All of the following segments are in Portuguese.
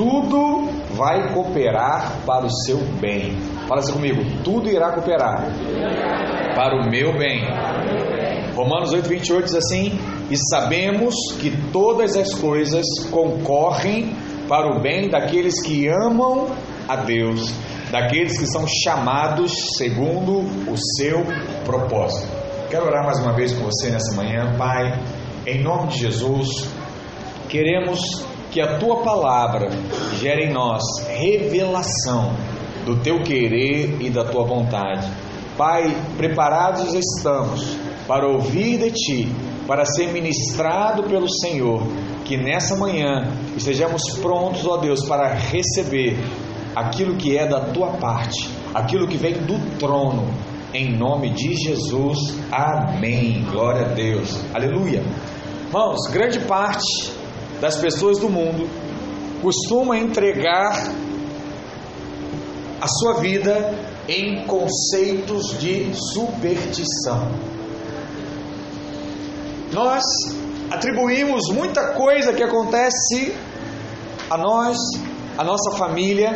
tudo vai cooperar para o seu bem. Fala assim comigo: tudo irá cooperar para o meu bem. Romanos 8, 28 diz assim: E sabemos que todas as coisas concorrem para o bem daqueles que amam a Deus, daqueles que são chamados segundo o seu propósito. Quero orar mais uma vez com você nessa manhã, Pai, em nome de Jesus. Queremos que a tua palavra gere em nós revelação do teu querer e da tua vontade. Pai, preparados estamos para ouvir de ti, para ser ministrado pelo Senhor, que nessa manhã estejamos prontos, ó Deus, para receber aquilo que é da tua parte, aquilo que vem do trono, em nome de Jesus. Amém. Glória a Deus. Aleluia. Irmãos, grande parte das pessoas do mundo costuma entregar a sua vida em conceitos de superstição. Nós atribuímos muita coisa que acontece a nós, a nossa família,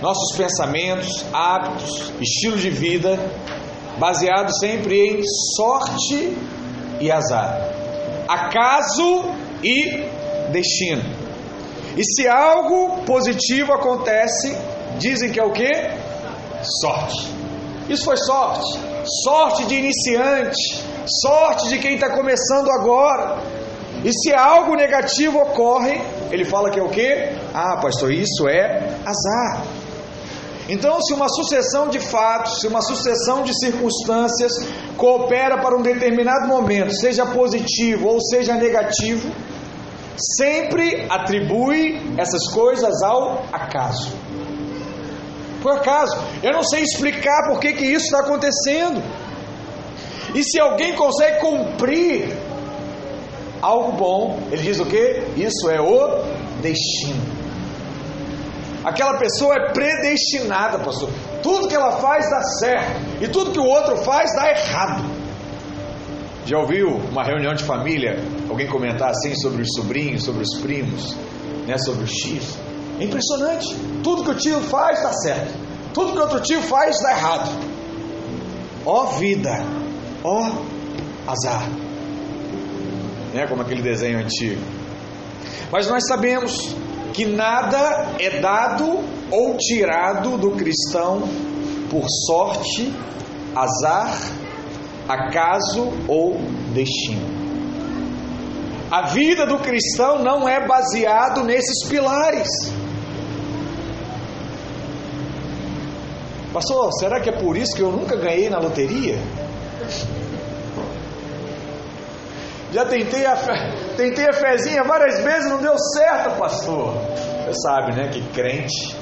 nossos pensamentos, hábitos, estilo de vida, baseado sempre em sorte e azar, acaso e destino. E se algo positivo acontece, dizem que é o que? Sorte. Isso foi sorte. Sorte de iniciante, sorte de quem está começando agora. E se algo negativo ocorre, ele fala que é o que? Ah, pastor, isso é azar. Então, se uma sucessão de fatos, se uma sucessão de circunstâncias coopera para um determinado momento, seja positivo ou seja negativo, sempre atribui essas coisas ao acaso. Por acaso, eu não sei explicar por que, que isso está acontecendo. E se alguém consegue cumprir algo bom, ele diz o que? Isso é o destino. Aquela pessoa é predestinada, pastor. Tudo que ela faz dá certo, e tudo que o outro faz dá errado. Já ouviu uma reunião de família alguém comentar assim sobre os sobrinhos, sobre os primos, né, sobre o X? É impressionante. Tudo que o tio faz dá certo, tudo que o outro tio faz dá errado. Ó vida, ó azar. Né, como aquele desenho antigo. Mas nós sabemos que nada é dado ou tirado do cristão por sorte, azar, acaso ou destino. A vida do cristão não é baseado nesses pilares. Pastor, será que é por isso que eu nunca ganhei na loteria? Já tentei a, tentei a fezinha várias vezes, não deu certo, pastor. Você sabe, né, que crente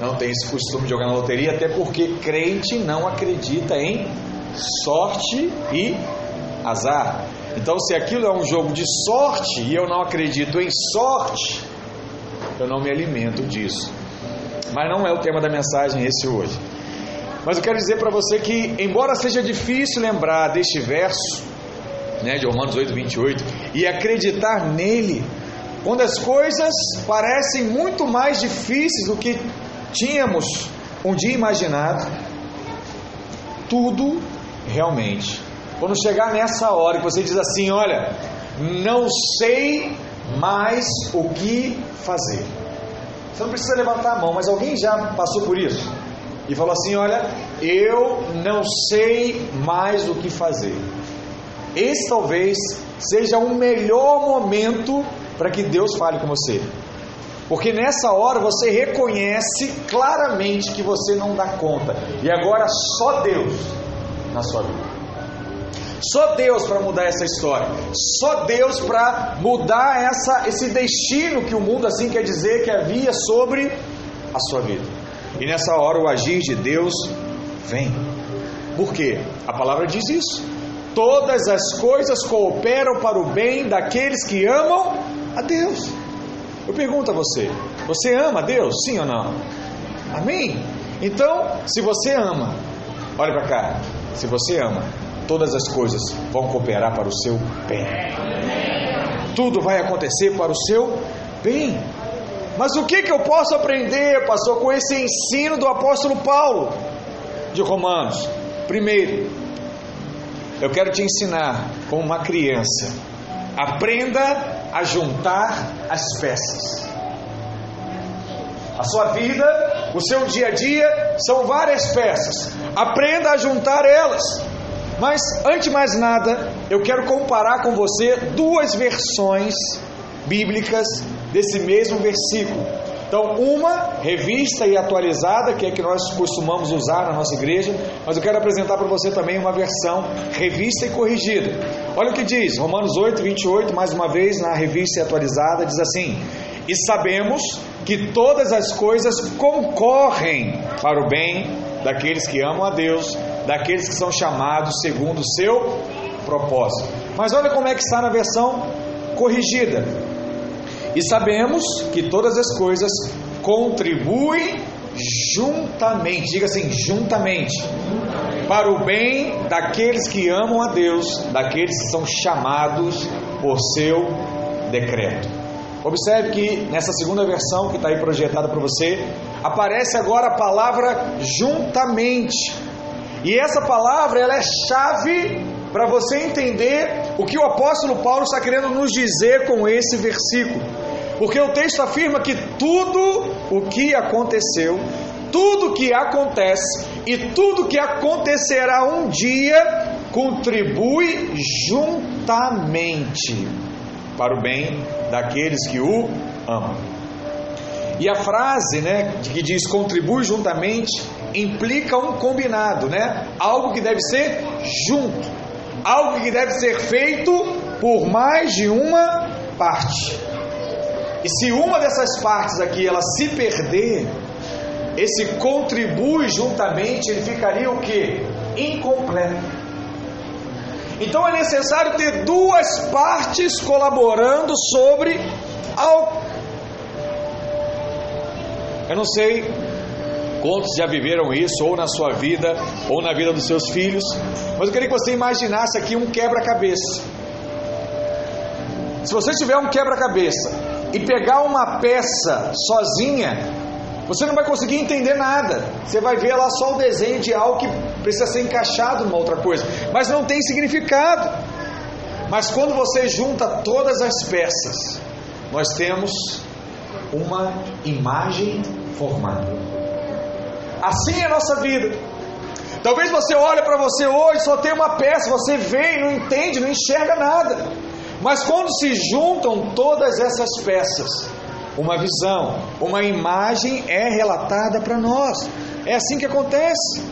não tem esse costume de jogar na loteria, até porque crente não acredita em sorte e azar. Então, se aquilo é um jogo de sorte e eu não acredito em sorte, eu não me alimento disso. Mas não é o tema da mensagem esse hoje. Mas eu quero dizer para você que, embora seja difícil lembrar deste verso, né, de Romanos 8, 28, e acreditar nele, quando as coisas parecem muito mais difíceis do que tínhamos um dia imaginado, tudo realmente. Quando chegar nessa hora que você diz assim: Olha, não sei mais o que fazer. Você não precisa levantar a mão, mas alguém já passou por isso? E falou assim: Olha, eu não sei mais o que fazer. Esse talvez seja o melhor momento para que Deus fale com você. Porque nessa hora você reconhece claramente que você não dá conta. E agora só Deus na sua vida. Só Deus para mudar essa história. Só Deus para mudar essa, esse destino que o mundo assim quer dizer que havia sobre a sua vida. E nessa hora o agir de Deus vem. Por quê? A palavra diz isso. Todas as coisas cooperam para o bem daqueles que amam a Deus. Eu pergunto a você: você ama a Deus? Sim ou não? Amém? Então, se você ama, olha para cá. Se você ama, todas as coisas vão cooperar para o seu bem. Tudo vai acontecer para o seu bem. Mas o que, que eu posso aprender, pastor, com esse ensino do apóstolo Paulo de Romanos? Primeiro, eu quero te ensinar como uma criança. Aprenda a juntar as peças. A sua vida, o seu dia a dia são várias peças. Aprenda a juntar elas. Mas antes de mais nada, eu quero comparar com você duas versões bíblicas desse mesmo versículo. Então, uma revista e atualizada, que é que nós costumamos usar na nossa igreja, mas eu quero apresentar para você também uma versão revista e corrigida. Olha o que diz, Romanos 8, 28, mais uma vez na revista e atualizada, diz assim: E sabemos que todas as coisas concorrem para o bem daqueles que amam a Deus, daqueles que são chamados segundo o seu propósito. Mas olha como é que está na versão corrigida. E sabemos que todas as coisas contribuem juntamente, diga assim, juntamente, para o bem daqueles que amam a Deus, daqueles que são chamados por seu decreto. Observe que nessa segunda versão que está aí projetada para você, aparece agora a palavra juntamente. E essa palavra ela é chave para você entender o que o apóstolo Paulo está querendo nos dizer com esse versículo. Porque o texto afirma que tudo o que aconteceu, tudo que acontece e tudo que acontecerá um dia contribui juntamente para o bem daqueles que o amam. E a frase, né, que diz contribui juntamente, implica um combinado, né? Algo que deve ser junto, algo que deve ser feito por mais de uma parte. E se uma dessas partes aqui ela se perder, esse contribui juntamente, ele ficaria o que? Incompleto. Então é necessário ter duas partes colaborando sobre algo. Eu não sei quantos já viveram isso, ou na sua vida, ou na vida dos seus filhos, mas eu queria que você imaginasse aqui um quebra-cabeça. Se você tiver um quebra-cabeça e pegar uma peça sozinha, você não vai conseguir entender nada. Você vai ver lá só o desenho de algo que precisa ser encaixado numa outra coisa, mas não tem significado. Mas quando você junta todas as peças, nós temos uma imagem formada. Assim é a nossa vida. Talvez você olhe para você hoje, só tem uma peça, você vê e não entende, não enxerga nada. Mas quando se juntam todas essas peças, uma visão, uma imagem é relatada para nós. É assim que acontece,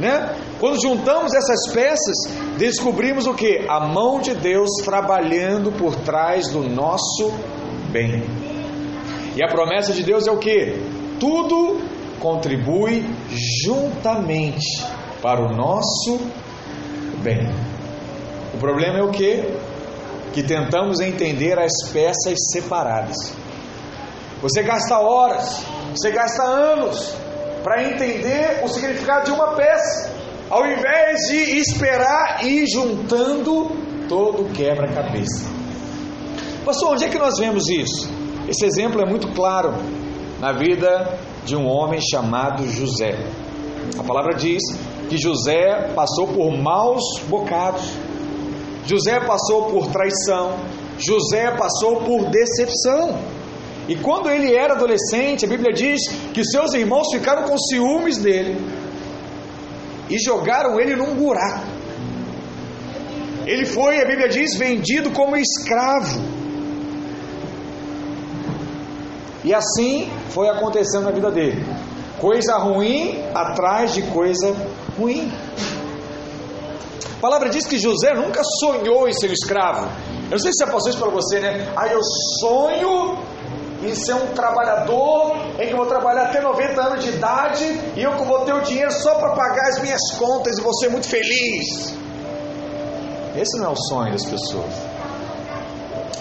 né? Quando juntamos essas peças, descobrimos o que? A mão de Deus trabalhando por trás do nosso bem. E a promessa de Deus é o que? Tudo contribui juntamente para o nosso bem. O problema é o que? Que tentamos entender as peças separadas. Você gasta horas, você gasta anos para entender o significado de uma peça, ao invés de esperar e ir juntando todo o quebra-cabeça. Pastor, onde é que nós vemos isso? Esse exemplo é muito claro na vida de um homem chamado José. A palavra diz que José passou por maus bocados José passou por traição, José passou por decepção. E quando ele era adolescente, a Bíblia diz que seus irmãos ficaram com ciúmes dele e jogaram ele num buraco. Ele foi, a Bíblia diz, vendido como escravo. E assim foi acontecendo na vida dele. Coisa ruim atrás de coisa ruim. A palavra diz que José nunca sonhou em ser escravo. Eu não sei se já passou isso para você, né? Ah, eu sonho em ser um trabalhador, em que eu vou trabalhar até 90 anos de idade e eu vou ter o dinheiro só para pagar as minhas contas e vou ser muito feliz. Esse não é o sonho das pessoas.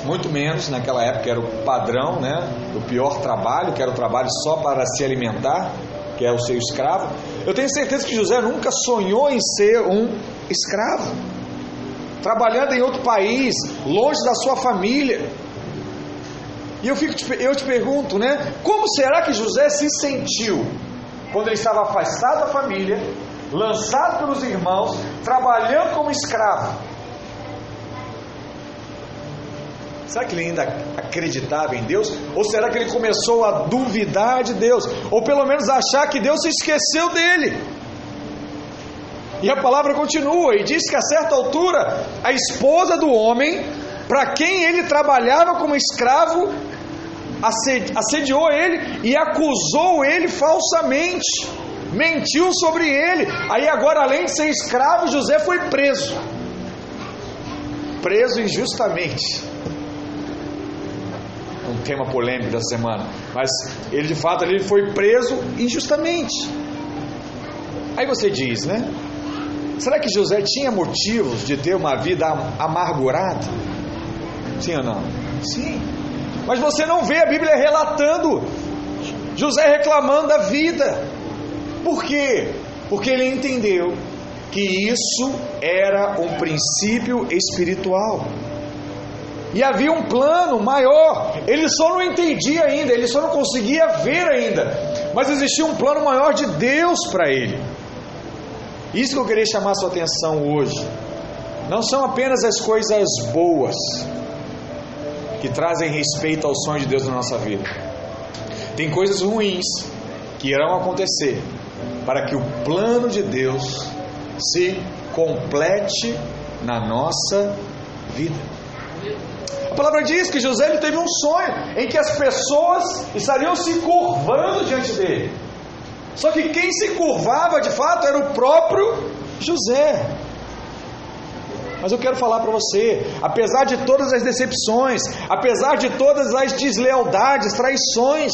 Muito menos naquela época era o padrão, né? Do pior trabalho, que era o trabalho só para se alimentar, que é o ser escravo. Eu tenho certeza que José nunca sonhou em ser um escravo, trabalhando em outro país, longe da sua família. E eu, fico, eu te pergunto, né? Como será que José se sentiu quando ele estava afastado da família, lançado pelos irmãos, trabalhando como escravo? Será que ele ainda acreditava em Deus? Ou será que ele começou a duvidar de Deus? Ou pelo menos achar que Deus se esqueceu dele? E a palavra continua e diz que a certa altura a esposa do homem, para quem ele trabalhava como escravo, assediou ele e acusou ele falsamente, mentiu sobre ele. Aí agora, além de ser escravo, José foi preso. Preso injustamente. Tema polêmico da semana. Mas ele de fato ele foi preso injustamente. Aí você diz, né? Será que José tinha motivos de ter uma vida amargurada? Sim ou não? Sim. Mas você não vê a Bíblia relatando José reclamando da vida. Por quê? Porque ele entendeu que isso era um princípio espiritual. E havia um plano maior. Ele só não entendia ainda, ele só não conseguia ver ainda. Mas existia um plano maior de Deus para ele. Isso que eu queria chamar sua atenção hoje. Não são apenas as coisas boas que trazem respeito ao sonho de Deus na nossa vida. Tem coisas ruins que irão acontecer para que o plano de Deus se complete na nossa vida. Palavra diz que José ele teve um sonho em que as pessoas estariam se curvando diante dele. Só que quem se curvava de fato era o próprio José. Mas eu quero falar para você, apesar de todas as decepções, apesar de todas as deslealdades, traições,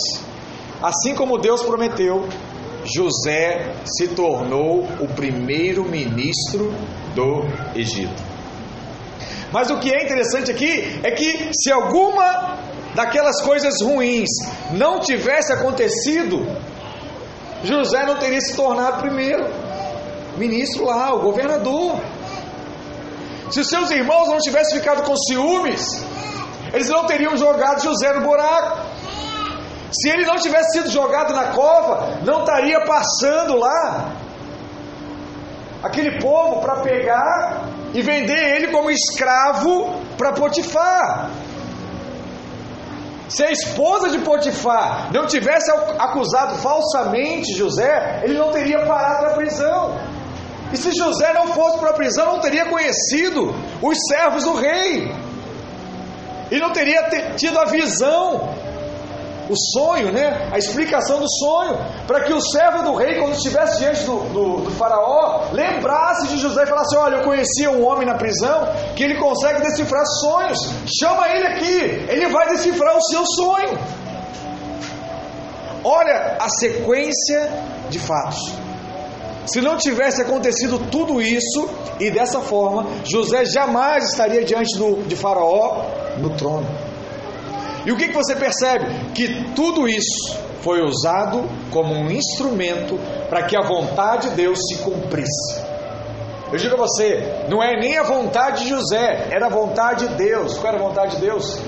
assim como Deus prometeu, José se tornou o primeiro ministro do Egito. Mas o que é interessante aqui é que se alguma daquelas coisas ruins não tivesse acontecido, José não teria se tornado primeiro ministro lá, o governador. Se os seus irmãos não tivessem ficado com ciúmes, eles não teriam jogado José no buraco. Se ele não tivesse sido jogado na cova, não estaria passando lá aquele povo para pegar e vender ele como escravo para Potifar. Se a esposa de Potifar não tivesse acusado falsamente José, ele não teria parado na prisão. E se José não fosse para a prisão, não teria conhecido os servos do rei. E não teria tido a visão o sonho, né? a explicação do sonho, para que o servo do rei, quando estivesse diante do, do, do, faraó, lembrasse de José e falasse: Olha, eu conhecia um homem na prisão que ele consegue decifrar sonhos, chama ele aqui, ele vai decifrar o seu sonho. Olha a sequência de fatos. Se não tivesse acontecido tudo isso, e dessa forma, José jamais estaria diante do, de Faraó no trono. E o que, que você percebe? Que tudo isso foi usado como um instrumento para que a vontade de Deus se cumprisse. Eu digo a você, não é nem a vontade de José, era a vontade de Deus. Qual era a vontade de Deus?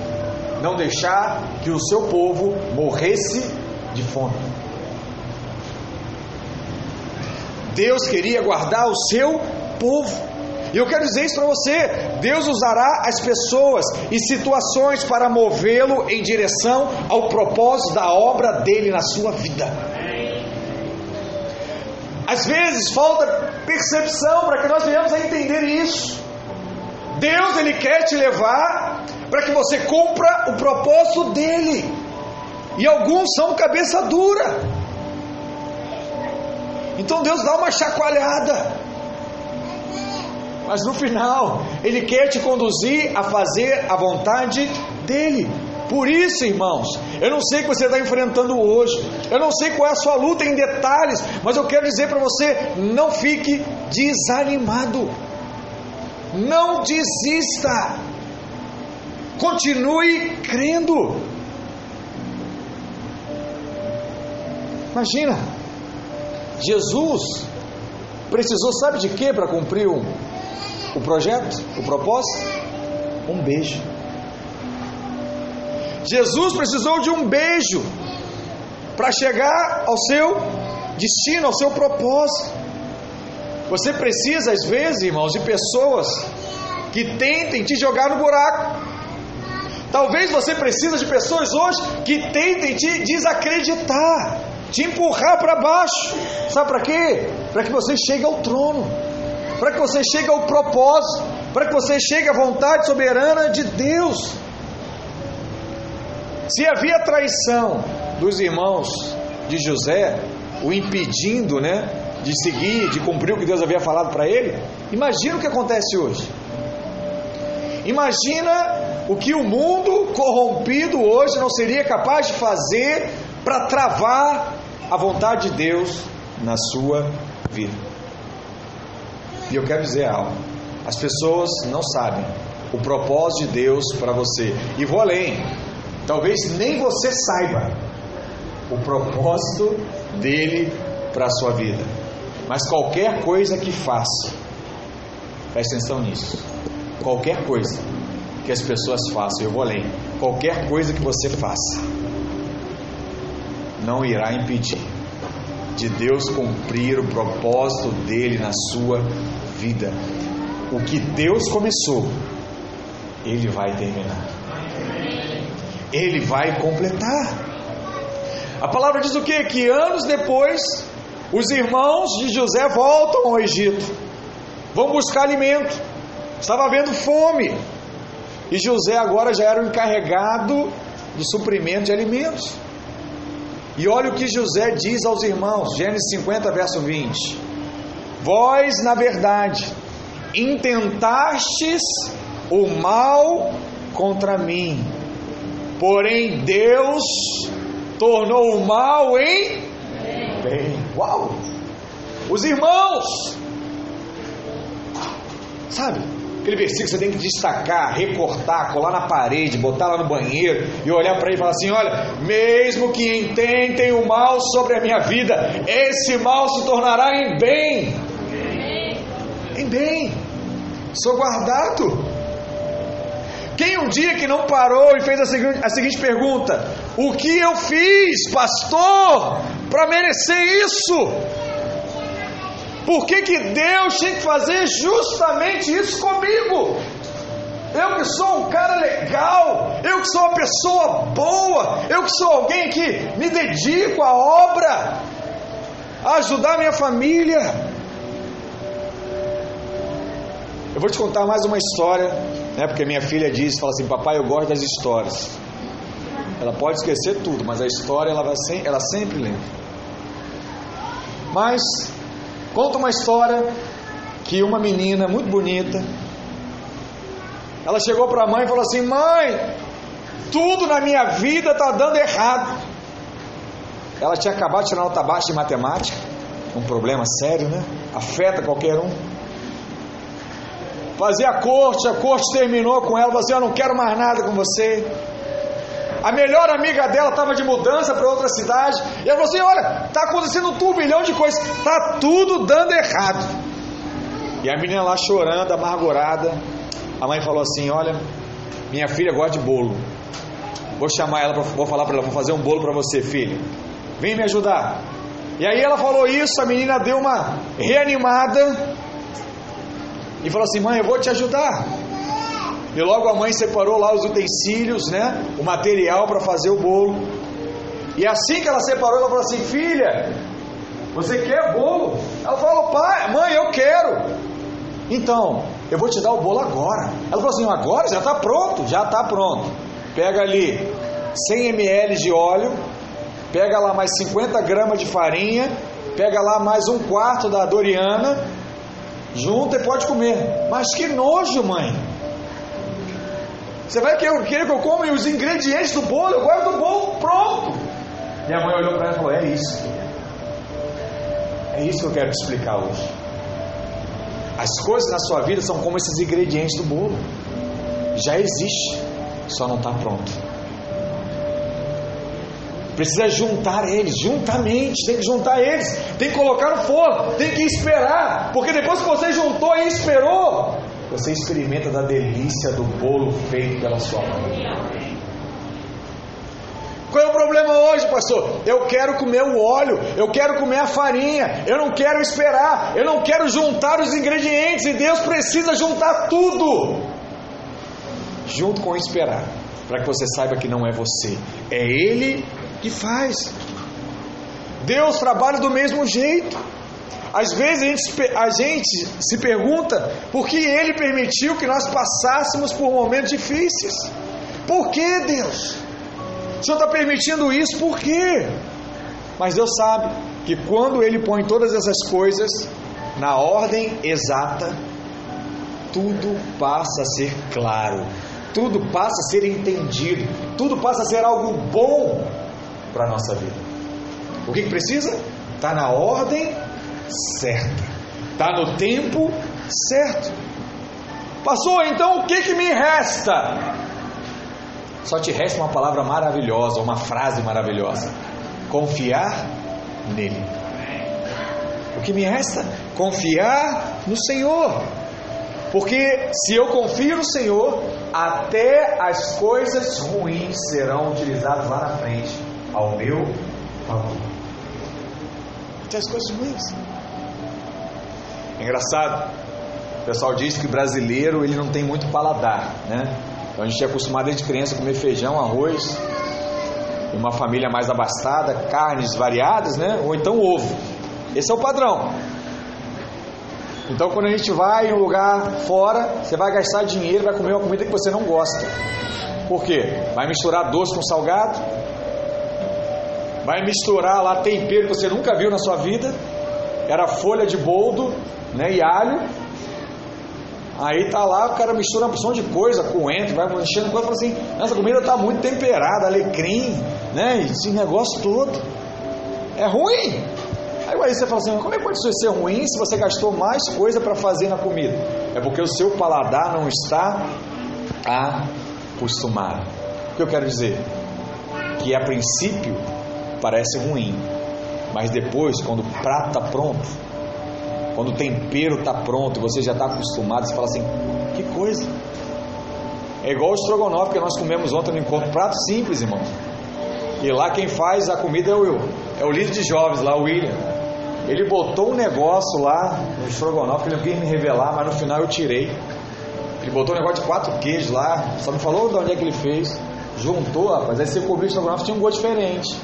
Não deixar que o seu povo morresse de fome. Deus queria guardar o seu povo. E eu quero dizer isso para você: Deus usará as pessoas e situações para movê-lo em direção ao propósito da obra dele na sua vida. Às vezes falta percepção para que nós venhamos a entender isso. Deus ele quer te levar para que você cumpra o propósito dele. E alguns são cabeça dura. Então Deus dá uma chacoalhada. Mas no final, Ele quer te conduzir a fazer a vontade dEle. Por isso, irmãos, eu não sei o que você está enfrentando hoje, eu não sei qual é a sua luta em detalhes, mas eu quero dizer para você: não fique desanimado, não desista, continue crendo. Imagina, Jesus precisou, sabe de quê para cumprir um, o projeto, o propósito? Um beijo. Jesus precisou de um beijo para chegar ao seu destino, ao seu propósito. Você precisa, às vezes, irmãos, de pessoas que tentem te jogar no buraco. Talvez você precise de pessoas hoje que tentem te desacreditar, te empurrar para baixo. Sabe para quê? Para que você chegue ao trono, para que você chegue ao propósito, para que você chegue à vontade soberana de Deus. Se havia traição dos irmãos de José, o impedindo, né, de seguir, de cumprir o que Deus havia falado para ele, imagina o que acontece hoje. Imagina o que o mundo corrompido hoje não seria capaz de fazer para travar a vontade de Deus na sua vida. E eu quero dizer algo: as pessoas não sabem o propósito de Deus para você. E vou além: talvez nem você saiba o propósito dele para a sua vida. Mas qualquer coisa que faça, preste atenção nisso. Qualquer coisa que as pessoas façam, eu vou além. Qualquer coisa que você faça, não irá impedir de Deus cumprir o propósito dele na sua vida. O que Deus começou, ele vai terminar. Ele vai completar. A palavra diz o que? Que anos depois, os irmãos de José voltam ao Egito, vão buscar alimento. Estava havendo fome. E José agora já era o encarregado do suprimento de alimentos. E olha o que José diz aos irmãos, Gênesis 50, verso 20: Vós, na verdade, intentastes o mal contra mim, porém Deus tornou o mal em bem. Uau! Os irmãos, sabe? Aquele versículo você tem que destacar, recortar, colar na parede, botar lá no banheiro e olhar para ele e falar assim: olha, mesmo que intentem o mal sobre a minha vida, esse mal se tornará em bem. Em bem. Sou guardado. Quem um dia que não parou e fez a seguinte, a seguinte pergunta: O que eu fiz, pastor, para merecer isso? Por que, que Deus tinha que fazer justamente isso comigo? Eu que sou um cara legal, eu que sou uma pessoa boa, eu que sou alguém que me dedico à obra, a ajudar minha família. Eu vou te contar mais uma história, né? Porque minha filha diz, fala assim, papai, eu gosto das histórias. Ela pode esquecer tudo, mas a história ela, vai sem, ela sempre lembra. Mas Conta uma história que uma menina muito bonita, ela chegou para a mãe e falou assim: Mãe, tudo na minha vida está dando errado. Ela tinha acabado de tirar nota baixa em matemática, um problema sério, né? Afeta qualquer um. Fazia corte, a corte terminou com ela, falou assim: Eu não quero mais nada com você. A melhor amiga dela estava de mudança para outra cidade. E ela falou assim: Olha, está acontecendo um turbilhão de coisas, está tudo dando errado. E a menina lá chorando, amargurada. A mãe falou assim: Olha, minha filha gosta de bolo. Vou chamar ela, pra, vou falar para ela: Vou fazer um bolo para você, filha. Vem me ajudar. E aí ela falou isso, a menina deu uma reanimada e falou assim: Mãe, eu vou te ajudar. E logo a mãe separou lá os utensílios, né? O material para fazer o bolo. E assim que ela separou, ela falou assim: Filha, você quer bolo? Ela falou: Pai, mãe, eu quero. Então, eu vou te dar o bolo agora. Ela falou assim: Agora? Já está pronto? Já está pronto. Pega ali 100 ml de óleo, pega lá mais 50 gramas de farinha, pega lá mais um quarto da Doriana, junta e pode comer. Mas que nojo, mãe! Você vai querer que eu coma os ingredientes do bolo? Eu gosto do bolo pronto. E a mãe olhou para ela e falou: É isso, filha. É isso que eu quero te explicar hoje. As coisas na sua vida são como esses ingredientes do bolo. Já existe, só não está pronto. Precisa juntar eles, juntamente, tem que juntar eles, tem que colocar no forno, tem que esperar, porque depois que você juntou e esperou, você experimenta da delícia do bolo feito pela sua mãe. pastor, eu quero comer o óleo, eu quero comer a farinha, eu não quero esperar, eu não quero juntar os ingredientes, e Deus precisa juntar tudo, junto com esperar, para que você saiba que não é você, é Ele que faz. Deus trabalha do mesmo jeito. Às vezes a gente, a gente se pergunta por que Ele permitiu que nós passássemos por momentos difíceis. Por que Deus? O Senhor está permitindo isso por quê? Mas Deus sabe que quando Ele põe todas essas coisas na ordem exata, tudo passa a ser claro, tudo passa a ser entendido, tudo passa a ser algo bom para a nossa vida. O que, que precisa? Está na ordem certa, está no tempo certo. Passou, então o que, que me resta? Só te resta uma palavra maravilhosa, uma frase maravilhosa: confiar nele. O que me resta? Confiar no Senhor. Porque se eu confio no Senhor, até as coisas ruins serão utilizadas lá na frente, ao meu favor. Até as coisas ruins. É engraçado, o pessoal diz que brasileiro ele não tem muito paladar, né? Então a gente é acostumado desde criança a comer feijão, arroz, uma família mais abastada, carnes variadas, né? Ou então ovo. Esse é o padrão. Então quando a gente vai em um lugar fora, você vai gastar dinheiro, vai comer uma comida que você não gosta. Por quê? Vai misturar doce com salgado, vai misturar lá tempero que você nunca viu na sua vida, era folha de boldo né, e alho, Aí tá lá, o cara mistura uma porção de coisa, coentro, vai enchendo coisa fala assim, essa comida tá muito temperada, alecrim, né? Esse negócio todo. É ruim. Aí, aí você fala assim, como é que pode ser ruim se você gastou mais coisa para fazer na comida? É porque o seu paladar não está acostumado. O que eu quero dizer? Que a princípio parece ruim, mas depois, quando o prato está pronto, quando o tempero está pronto, você já está acostumado, você fala assim: que coisa. É igual o estrogonofe que nós comemos ontem no encontro, prato simples, irmão. E lá quem faz a comida é o, é o líder de jovens, lá o William. Ele botou um negócio lá no estrogonofe que ele não quis me revelar, mas no final eu tirei. Ele botou um negócio de quatro queijos lá, só me falou de onde é que ele fez. Juntou, rapaz. Aí você cobriu o estrogonofe, tinha um gosto diferente.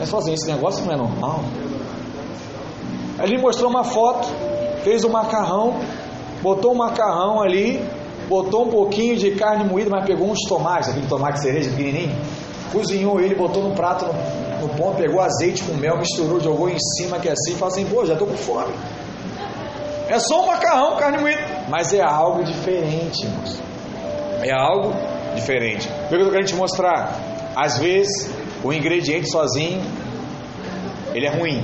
Mas falou assim: esse negócio não é normal. Ali mostrou uma foto, fez o um macarrão, botou o um macarrão ali, botou um pouquinho de carne moída, mas pegou uns tomates, aquele tomate cereja pequenininho, cozinhou ele, botou no prato, no, no pão, pegou azeite com mel, misturou, jogou em cima, que é assim, e falou assim, pô, já estou com fome. É só um macarrão, carne moída, mas é algo diferente, irmãos. É algo diferente. O que eu querendo te mostrar? Às vezes, o ingrediente sozinho, ele é ruim,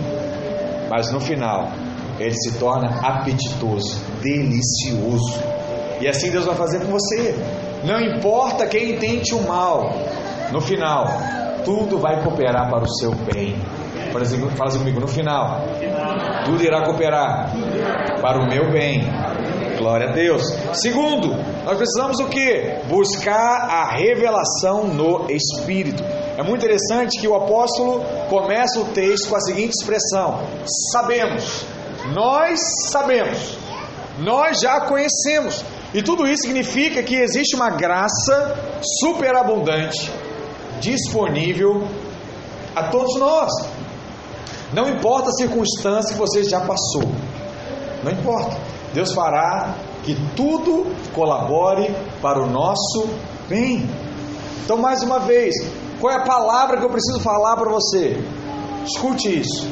mas no final ele se torna apetitoso, delicioso. E assim Deus vai fazer com você. Não importa quem tente o mal, no final, tudo vai cooperar para o seu bem. Por exemplo, fala assim comigo, no final, tudo irá cooperar para o meu bem. Glória a Deus. Segundo, nós precisamos o que? Buscar a revelação no Espírito. É muito interessante que o apóstolo começa o texto com a seguinte expressão: sabemos, nós sabemos, nós já conhecemos. E tudo isso significa que existe uma graça superabundante disponível a todos nós. Não importa a circunstância que você já passou, não importa. Deus fará que tudo colabore para o nosso bem. Então, mais uma vez, qual é a palavra que eu preciso falar para você? Escute isso.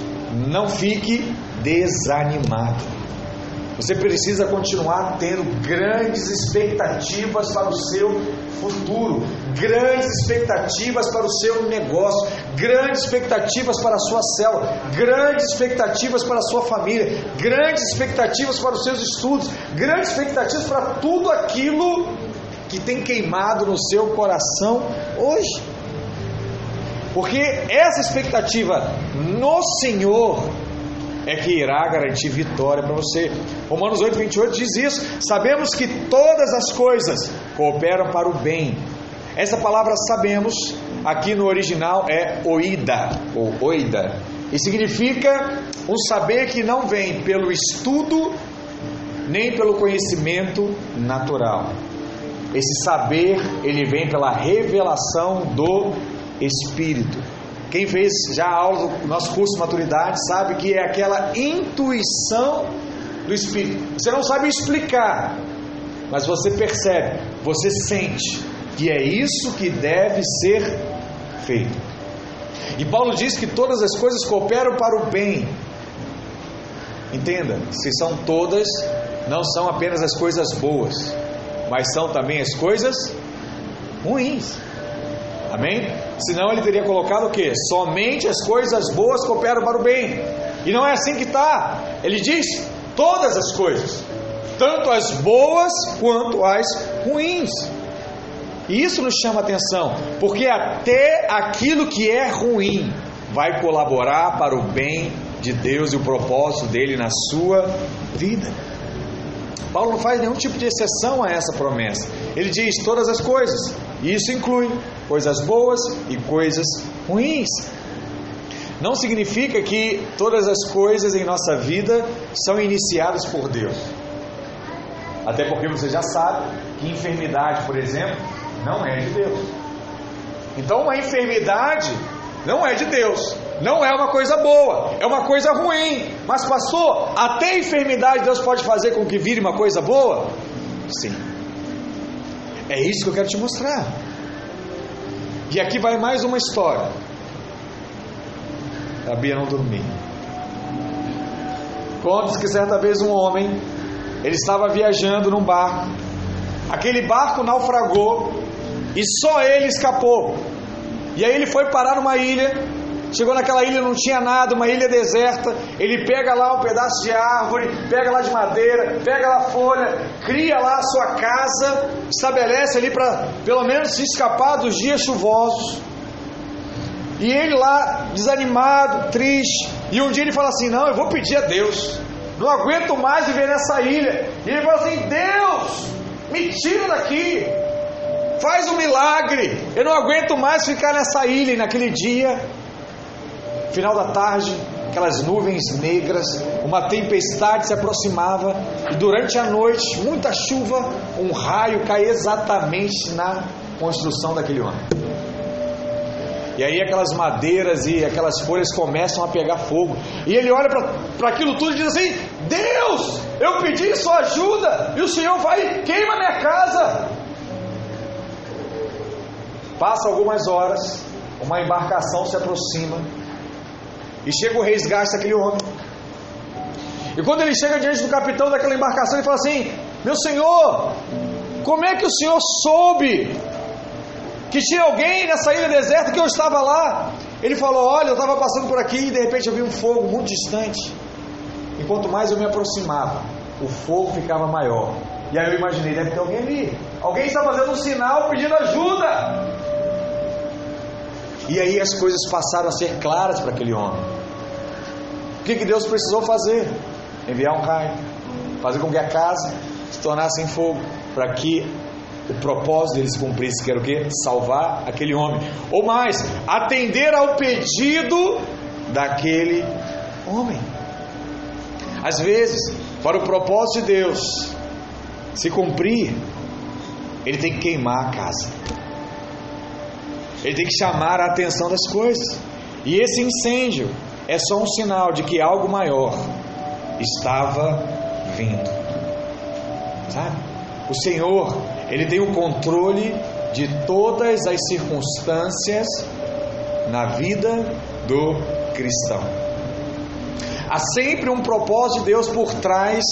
Não fique desanimado. Você precisa continuar tendo grandes expectativas para o seu futuro, grandes expectativas para o seu negócio, grandes expectativas para a sua célula, grandes expectativas para a sua família, grandes expectativas para os seus estudos, grandes expectativas para tudo aquilo que tem queimado no seu coração hoje. Porque essa expectativa no Senhor é que irá garantir vitória para você. Romanos 8, 28 diz isso. Sabemos que todas as coisas cooperam para o bem. Essa palavra sabemos aqui no original é oida, ou oida, e significa um saber que não vem pelo estudo nem pelo conhecimento natural. Esse saber, ele vem pela revelação do Espírito. Quem fez já a aula do nosso curso de maturidade sabe que é aquela intuição do Espírito. Você não sabe explicar, mas você percebe, você sente que é isso que deve ser feito. E Paulo diz que todas as coisas cooperam para o bem. Entenda, se são todas, não são apenas as coisas boas, mas são também as coisas ruins. Amém? Senão ele teria colocado o que? Somente as coisas boas cooperam para o bem. E não é assim que está. Ele diz todas as coisas, tanto as boas quanto as ruins. E isso nos chama atenção, porque até aquilo que é ruim vai colaborar para o bem de Deus e o propósito dele na sua vida. Paulo não faz nenhum tipo de exceção a essa promessa. Ele diz todas as coisas, isso inclui coisas boas e coisas ruins. Não significa que todas as coisas em nossa vida são iniciadas por Deus. Até porque você já sabe que enfermidade, por exemplo, não é de Deus. Então, uma enfermidade não é de Deus. Não é uma coisa boa, é uma coisa ruim. Mas, pastor, até a enfermidade Deus pode fazer com que vire uma coisa boa? Sim. É isso que eu quero te mostrar. E aqui vai mais uma história. A Bia não dormir. Conta-se que certa vez um homem, ele estava viajando num barco. Aquele barco naufragou e só ele escapou. E aí ele foi parar numa ilha. Chegou naquela ilha, não tinha nada, uma ilha deserta. Ele pega lá um pedaço de árvore, pega lá de madeira, pega lá folha, cria lá a sua casa, estabelece ali para pelo menos se escapar dos dias chuvosos. E ele lá, desanimado, triste. E um dia ele fala assim: Não, eu vou pedir a Deus. Não aguento mais viver nessa ilha. E ele fala assim: Deus, me tira daqui. Faz um milagre. Eu não aguento mais ficar nessa ilha. E naquele dia, final da tarde, aquelas nuvens negras, uma tempestade se aproximava. E durante a noite, muita chuva, um raio cai exatamente na construção daquele homem. E aí aquelas madeiras e aquelas folhas começam a pegar fogo. E ele olha para aquilo tudo e diz assim: Deus, eu pedi sua ajuda e o Senhor vai queima minha casa. Passa algumas horas, uma embarcação se aproxima e chega o resgate daquele homem. E quando ele chega diante do capitão daquela embarcação, ele fala assim: Meu senhor, como é que o senhor soube que tinha alguém nessa ilha deserta que eu estava lá? Ele falou: Olha, eu estava passando por aqui e de repente eu vi um fogo muito distante. E quanto mais eu me aproximava, o fogo ficava maior. E aí eu imaginei: deve ter alguém ali. Alguém está fazendo um sinal pedindo ajuda. E aí as coisas passaram a ser claras para aquele homem. O que, que Deus precisou fazer? Enviar um raio, fazer com que a casa se tornasse em fogo, para que o propósito dele se cumprisse, que era o que? Salvar aquele homem. Ou mais, atender ao pedido daquele homem. Às vezes, para o propósito de Deus se cumprir, ele tem que queimar a casa. Ele tem que chamar a atenção das coisas. E esse incêndio é só um sinal de que algo maior estava vindo. Sabe? O Senhor, Ele tem o controle de todas as circunstâncias na vida do cristão. Há sempre um propósito de Deus por trás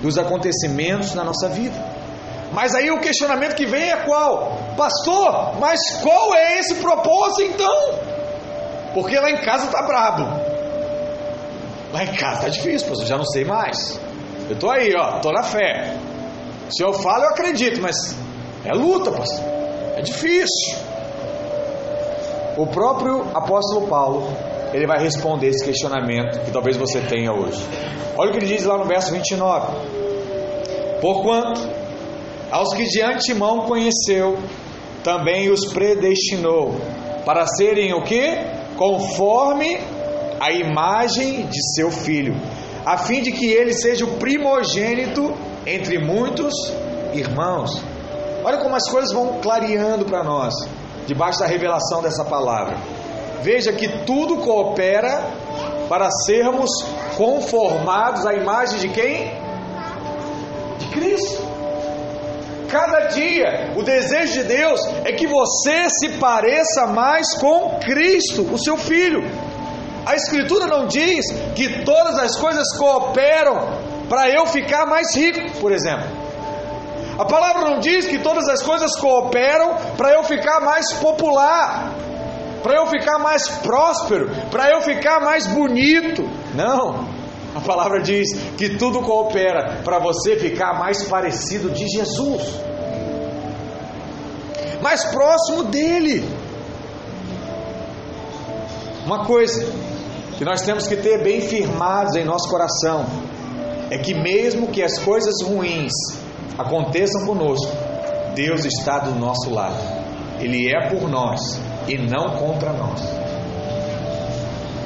dos acontecimentos na nossa vida. Mas aí o questionamento que vem é qual? Pastor, mas qual é esse propósito então? Porque lá em casa tá brabo. Lá em casa tá difícil, pastor, já não sei mais. Eu tô aí, ó, tô na fé. Se eu falo, eu acredito, mas é luta, pastor. É difícil. O próprio apóstolo Paulo, ele vai responder esse questionamento que talvez você tenha hoje. Olha o que ele diz lá no verso 29. Porquanto aos que de antemão conheceu, também os predestinou para serem o que? Conforme a imagem de seu filho, a fim de que ele seja o primogênito entre muitos irmãos. Olha como as coisas vão clareando para nós, debaixo da revelação dessa palavra. Veja que tudo coopera para sermos conformados à imagem de quem? De Cristo. Cada dia, o desejo de Deus é que você se pareça mais com Cristo, o seu Filho. A Escritura não diz que todas as coisas cooperam para eu ficar mais rico, por exemplo. A palavra não diz que todas as coisas cooperam para eu ficar mais popular, para eu ficar mais próspero, para eu ficar mais bonito. Não. A palavra diz que tudo coopera para você ficar mais parecido de Jesus, mais próximo dele. Uma coisa que nós temos que ter bem firmados em nosso coração é que, mesmo que as coisas ruins aconteçam conosco, Deus está do nosso lado, Ele é por nós e não contra nós.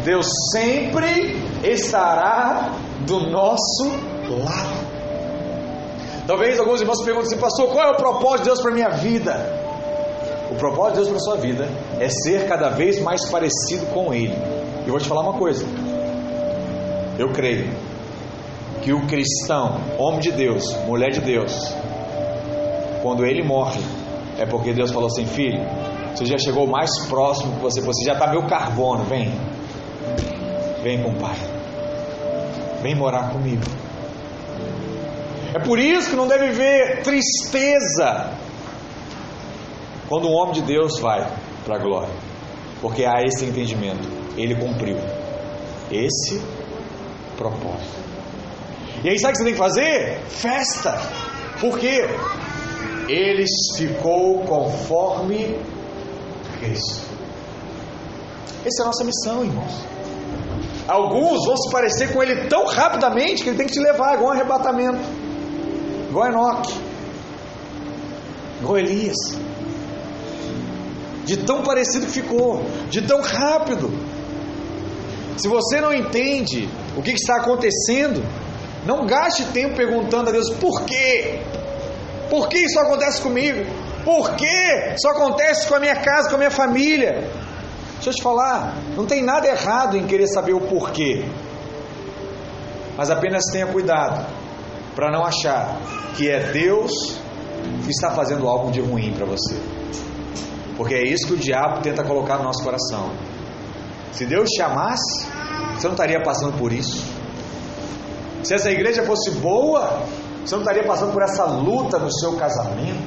Deus sempre estará do nosso lado. Talvez alguns irmãos perguntem assim, pastor, qual é o propósito de Deus para a minha vida? O propósito de Deus para a sua vida é ser cada vez mais parecido com Ele. E vou te falar uma coisa. Eu creio que o cristão, homem de Deus, mulher de Deus, quando ele morre, é porque Deus falou assim: filho, você já chegou mais próximo que você, você já está meu carbono, vem, vem com o pai, vem morar comigo. É por isso que não deve ver tristeza quando um homem de Deus vai para a glória, porque há esse entendimento, ele cumpriu esse propósito. E aí sabe o que você tem que fazer? Festa. Por quê? Ele ficou conforme Cristo. Essa é a nossa missão, irmãos. Alguns vão se parecer com ele tão rapidamente que ele tem que te levar, igual um arrebatamento, igual Enoque, igual Elias. De tão parecido que ficou, de tão rápido. Se você não entende o que está acontecendo, não gaste tempo perguntando a Deus por quê? Por que isso acontece comigo? Por que isso acontece com a minha casa, com a minha família? Deixa eu te falar, não tem nada errado em querer saber o porquê. Mas apenas tenha cuidado para não achar que é Deus que está fazendo algo de ruim para você. Porque é isso que o diabo tenta colocar no nosso coração. Se Deus te amasse, você não estaria passando por isso. Se essa igreja fosse boa, você não estaria passando por essa luta no seu casamento,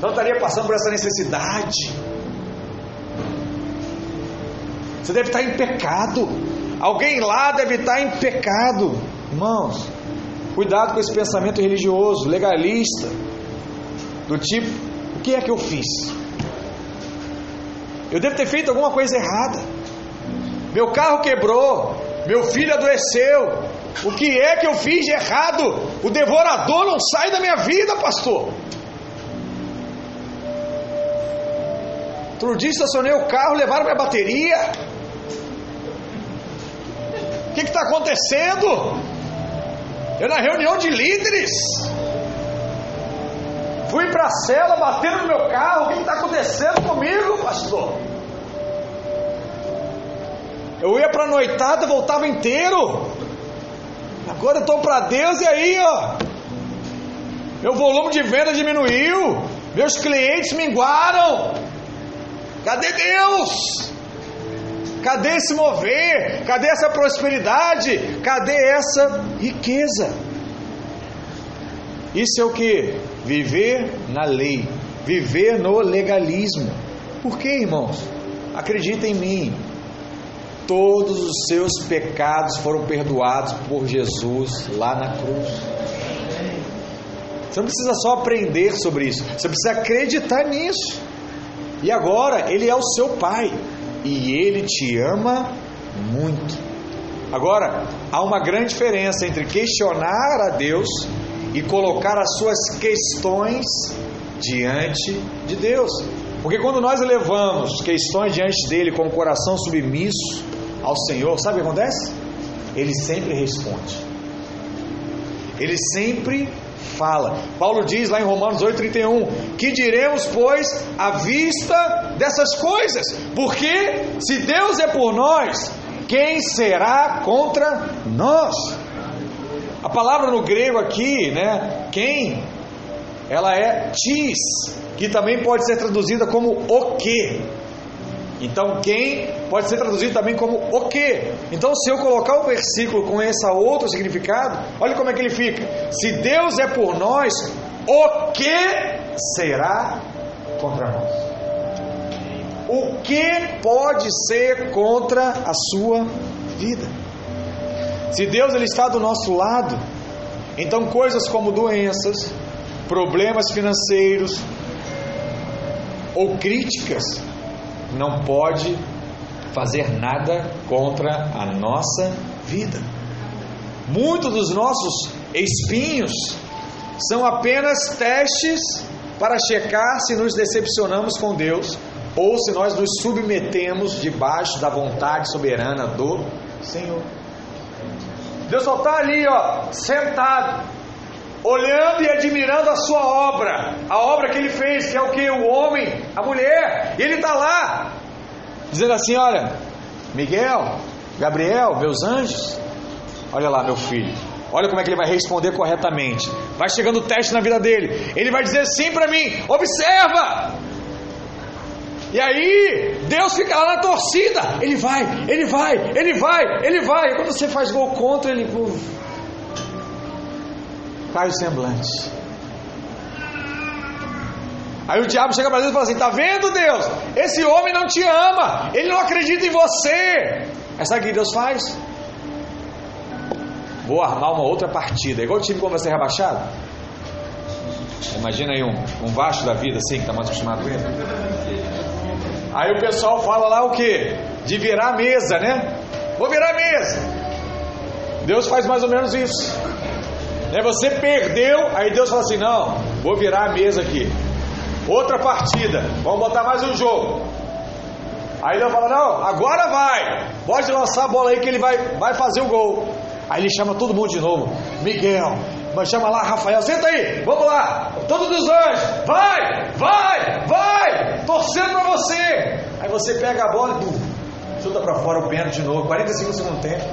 não estaria passando por essa necessidade. Você deve estar em pecado. Alguém lá deve estar em pecado. Irmãos, cuidado com esse pensamento religioso, legalista, do tipo: o que é que eu fiz? Eu devo ter feito alguma coisa errada. Meu carro quebrou, meu filho adoeceu, o que é que eu fiz de errado? O devorador não sai da minha vida, pastor. Outro dia estacionei o carro, levaram minha bateria. O que está acontecendo? Eu na reunião de líderes. Fui para a cela, batendo no meu carro. O que está acontecendo comigo, pastor? Eu ia para a noitada, voltava inteiro. Agora eu estou para Deus e aí, ó. Meu volume de venda diminuiu. Meus clientes minguaram. Cadê Deus? Cadê esse mover? Cadê essa prosperidade? Cadê essa riqueza? Isso é o que? Viver na lei, viver no legalismo. Por quê, irmãos? Acredita em mim, todos os seus pecados foram perdoados por Jesus lá na cruz. Você não precisa só aprender sobre isso, você precisa acreditar nisso. E agora, Ele é o seu Pai e Ele te ama muito. Agora, há uma grande diferença entre questionar a Deus e colocar as suas questões diante de Deus. Porque quando nós levamos questões diante dele com o coração submisso ao Senhor, sabe o que acontece? Ele sempre responde. Ele sempre fala. Paulo diz lá em Romanos 8,31: Que diremos, pois, à vista dessas coisas? Porque se Deus é por nós, quem será contra nós? A palavra no grego aqui, né? Quem? Ela é tis, que também pode ser traduzida como o que. Então, quem pode ser traduzido também como o que. Então, se eu colocar o versículo com esse outro significado, olha como é que ele fica. Se Deus é por nós, o que será contra nós? O que pode ser contra a sua vida? Se Deus ele está do nosso lado, então coisas como doenças, problemas financeiros ou críticas não pode fazer nada contra a nossa vida. Muitos dos nossos espinhos são apenas testes para checar se nos decepcionamos com Deus ou se nós nos submetemos debaixo da vontade soberana do Senhor. Deus só está ali, ó, sentado, olhando e admirando a sua obra, a obra que ele fez, que é o que? O homem, a mulher, e ele está lá, dizendo assim: Olha, Miguel, Gabriel, meus anjos, olha lá, meu filho, olha como é que ele vai responder corretamente. Vai chegando o teste na vida dele, ele vai dizer sim para mim: Observa, e aí, Deus fica lá na torcida. Ele vai, ele vai, ele vai, ele vai. E quando você faz gol contra, ele cai o semblante. Aí o diabo chega para Deus e fala assim: Tá vendo, Deus? Esse homem não te ama, ele não acredita em você. Aí sabe o que Deus faz? Vou armar uma outra partida. É igual o time quando vai ser rebaixado. Imagina aí um, um Vasco da vida assim, que está mais acostumado com ele. Aí o pessoal fala lá o que? De virar a mesa, né? Vou virar a mesa. Deus faz mais ou menos isso. Né? Você perdeu, aí Deus fala assim: não, vou virar a mesa aqui. Outra partida, vamos botar mais um jogo. Aí Deus fala: não, agora vai. Pode lançar a bola aí que ele vai, vai fazer o gol. Aí ele chama todo mundo de novo: Miguel, mas chama lá Rafael, senta aí, vamos lá, todos os anjos, vai, vai, vai, torcendo para você. Aí você pega a bola e chuta para fora o pênalti de novo, 45 segundo tempo.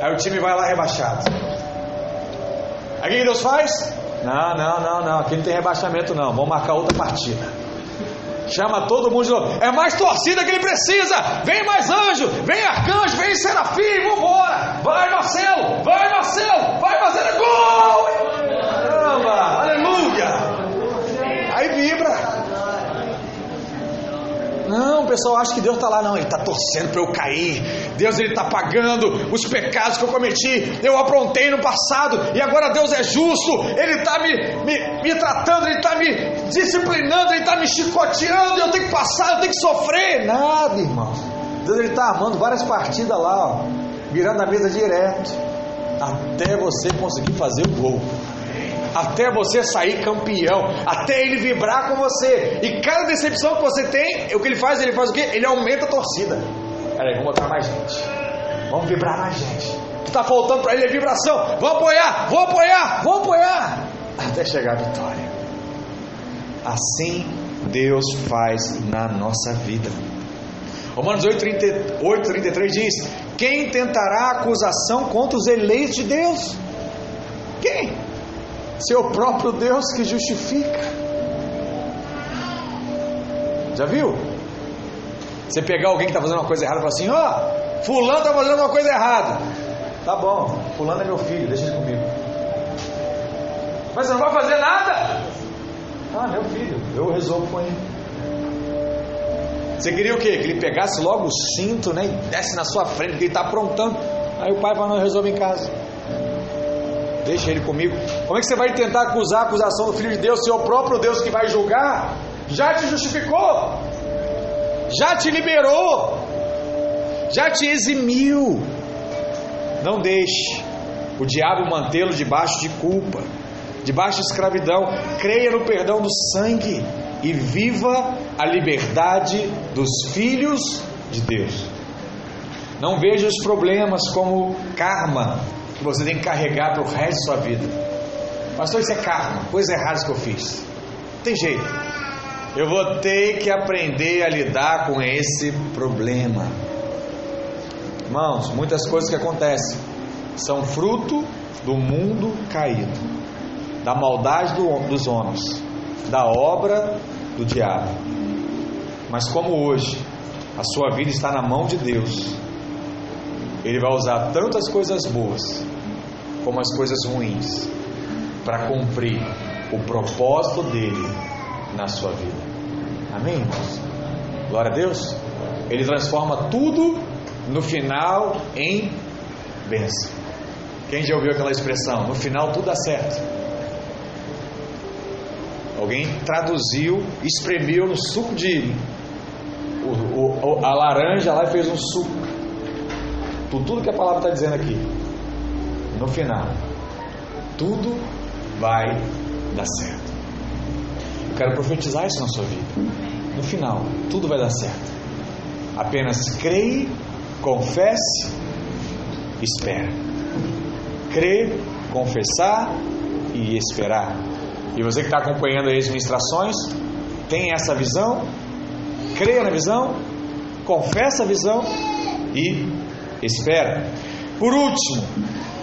Aí o time vai lá rebaixado. Aí o que Deus faz? Não, não, não, não, aqui não tem rebaixamento não, vamos marcar outra partida. Chama todo mundo de novo. É mais torcida que ele precisa. Vem mais anjo, vem arcanjo, vem serafim, vambora. Vai Marcelo, vai Marcelo, vai fazer gol. Caramba, aleluia. Aí vibra. Não, o pessoal acha que Deus está lá, não, Ele está torcendo para eu cair. Deus ele está pagando os pecados que eu cometi. Eu aprontei no passado e agora Deus é justo. Ele está me, me, me tratando, Ele está me disciplinando, Ele está me chicoteando. Eu tenho que passar, eu tenho que sofrer. Nada, irmão. Deus ele está armando várias partidas lá, ó, virando a mesa direto, até você conseguir fazer o gol até você sair campeão, até ele vibrar com você. E cada decepção que você tem, o que ele faz? Ele faz o quê? Ele aumenta a torcida. Peraí, vamos botar mais gente. Vamos vibrar mais gente. O que está faltando para ele é vibração. Vamos apoiar, vamos apoiar, vamos apoiar. Até chegar a vitória. Assim Deus faz na nossa vida. Romanos 8, 38, 33 diz: Quem tentará acusação contra os eleitos de Deus? Quem? Seu próprio Deus que justifica. Já viu? Você pegar alguém que está fazendo uma coisa errada e falar assim: Ó, oh, Fulano está fazendo uma coisa errada. Tá bom, Fulano é meu filho, deixa ele comigo. Mas você não vai fazer nada? Ah, meu filho, eu resolvo com ele. Você queria o quê? Que ele pegasse logo o cinto, né? E desce na sua frente, porque ele está aprontando. Aí o pai fala: Não, resolve em casa. Deixa ele comigo. Como é que você vai tentar acusar a acusação do Filho de Deus se é o próprio Deus que vai julgar? Já te justificou, já te liberou, já te eximiu. Não deixe o diabo mantê-lo debaixo de culpa, debaixo de escravidão. Creia no perdão do sangue e viva a liberdade dos filhos de Deus. Não veja os problemas como karma que você tem que carregar para o resto da sua vida. Pastor, isso é karma, coisas erradas que eu fiz. Não tem jeito. Eu vou ter que aprender a lidar com esse problema. Irmãos, muitas coisas que acontecem são fruto do mundo caído, da maldade do, dos homens, da obra do diabo. Mas como hoje a sua vida está na mão de Deus, Ele vai usar tanto as coisas boas como as coisas ruins para cumprir o propósito dele na sua vida. Amém, irmãos? Glória a Deus. Ele transforma tudo no final em bênção. Quem já ouviu aquela expressão? No final tudo dá certo. Alguém traduziu, espremeu no suco de o, o, a laranja lá e fez um suco. Por tudo que a palavra está dizendo aqui. No final, tudo vai dar certo. Eu quero profetizar isso na sua vida. No final, tudo vai dar certo. Apenas creia, confesse, espera. Crer, confessar e esperar. E você que está acompanhando as ministrações, tem essa visão, creia na visão, confessa a visão e espera. Por último,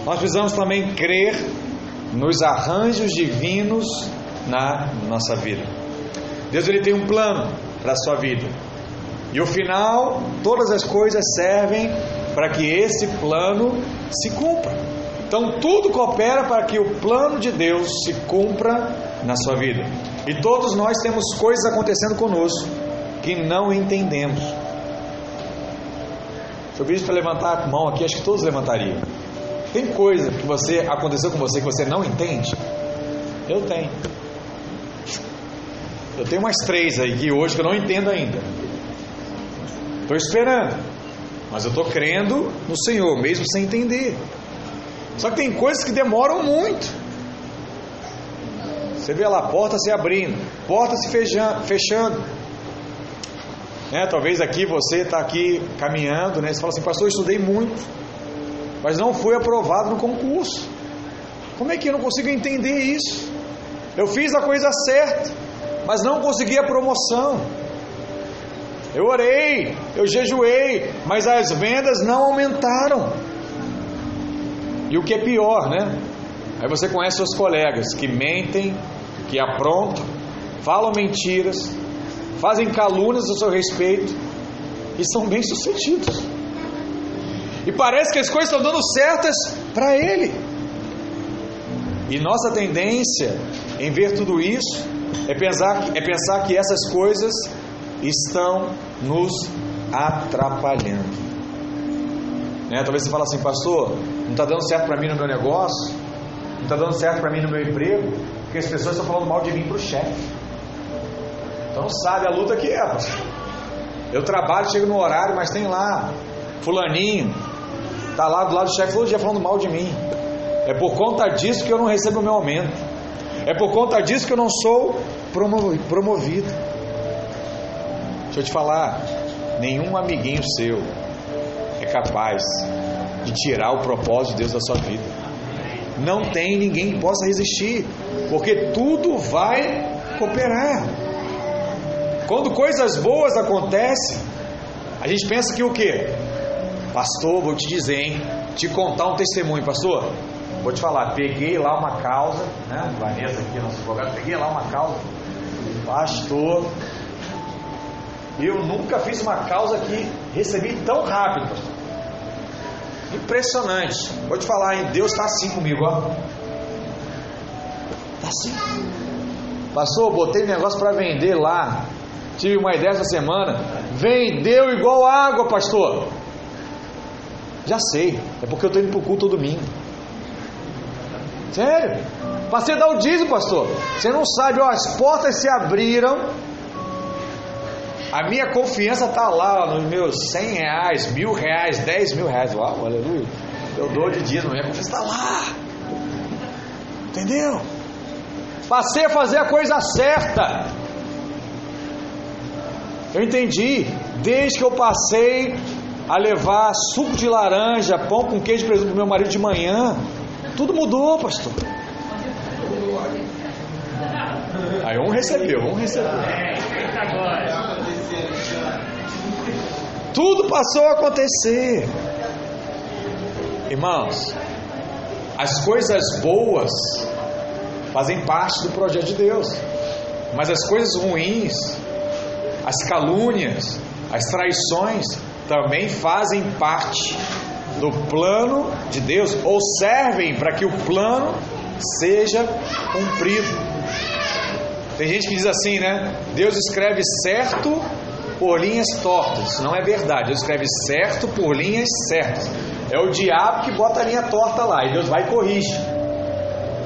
nós precisamos também crer nos arranjos divinos na nossa vida. Deus ele tem um plano para a sua vida. E o final, todas as coisas servem para que esse plano se cumpra. Então tudo coopera para que o plano de Deus se cumpra na sua vida. E todos nós temos coisas acontecendo conosco que não entendemos. Se eu pedisse para levantar a mão aqui, acho que todos levantariam. Tem coisa que você aconteceu com você que você não entende? Eu tenho. Eu tenho umas três aí que hoje que eu não entendo ainda. Estou esperando. Mas eu estou crendo no Senhor, mesmo sem entender. Só que tem coisas que demoram muito. Você vê lá porta se abrindo, porta se fechando. Né? Talvez aqui você está aqui caminhando, né? Você fala assim, pastor, eu estudei muito mas não fui aprovado no concurso. Como é que eu não consigo entender isso? Eu fiz a coisa certa, mas não consegui a promoção. Eu orei, eu jejuei, mas as vendas não aumentaram. E o que é pior, né? Aí você conhece seus colegas que mentem, que aprontam, falam mentiras, fazem calúnias a seu respeito e são bem-sucedidos. E parece que as coisas estão dando certas para ele. E nossa tendência em ver tudo isso é pensar, é pensar que essas coisas estão nos atrapalhando. Né? Talvez você fale assim, pastor, não está dando certo para mim no meu negócio, não está dando certo para mim no meu emprego, porque as pessoas estão falando mal de mim para o chefe. Então sabe a luta que é. Eu trabalho, chego no horário, mas tem lá fulaninho, Está lá do lado do chefe todo dia falando mal de mim. É por conta disso que eu não recebo o meu aumento. É por conta disso que eu não sou promovido. Deixa eu te falar, nenhum amiguinho seu é capaz de tirar o propósito de Deus da sua vida. Não tem ninguém que possa resistir, porque tudo vai cooperar. Quando coisas boas acontecem, a gente pensa que o que? Pastor, vou te dizer, hein? Te contar um testemunho, pastor. Vou te falar, peguei lá uma causa, né? Vanessa aqui, nosso advogado, peguei lá uma causa. Pastor, eu nunca fiz uma causa que recebi tão rápido, pastor. Impressionante. Vou te falar, hein? Deus está assim comigo, ó. Está assim. Pastor, botei negócio para vender lá. Tive uma ideia essa semana. Vendeu igual água, pastor. Já sei, é porque eu estou indo para o culto domingo. Sério? Passei a dar o dízimo, pastor. Você não sabe, ó, as portas se abriram. A minha confiança está lá ó, nos meus 100 reais, mil reais, 10 mil reais. Uau, aleluia. Eu dou de dízimo, minha confiança está lá. Entendeu? Passei a fazer a coisa certa. Eu entendi. Desde que eu passei a levar suco de laranja, pão com queijo e presunto pro meu marido de manhã, tudo mudou, pastor. Aí um recebeu, um recebeu. Tudo passou a acontecer. Irmãos, as coisas boas fazem parte do projeto de Deus, mas as coisas ruins, as calúnias, as traições também fazem parte do plano de Deus ou servem para que o plano seja cumprido. Tem gente que diz assim, né? Deus escreve certo por linhas tortas. Não é verdade. Deus escreve certo por linhas certas. É o diabo que bota a linha torta lá e Deus vai e corrige.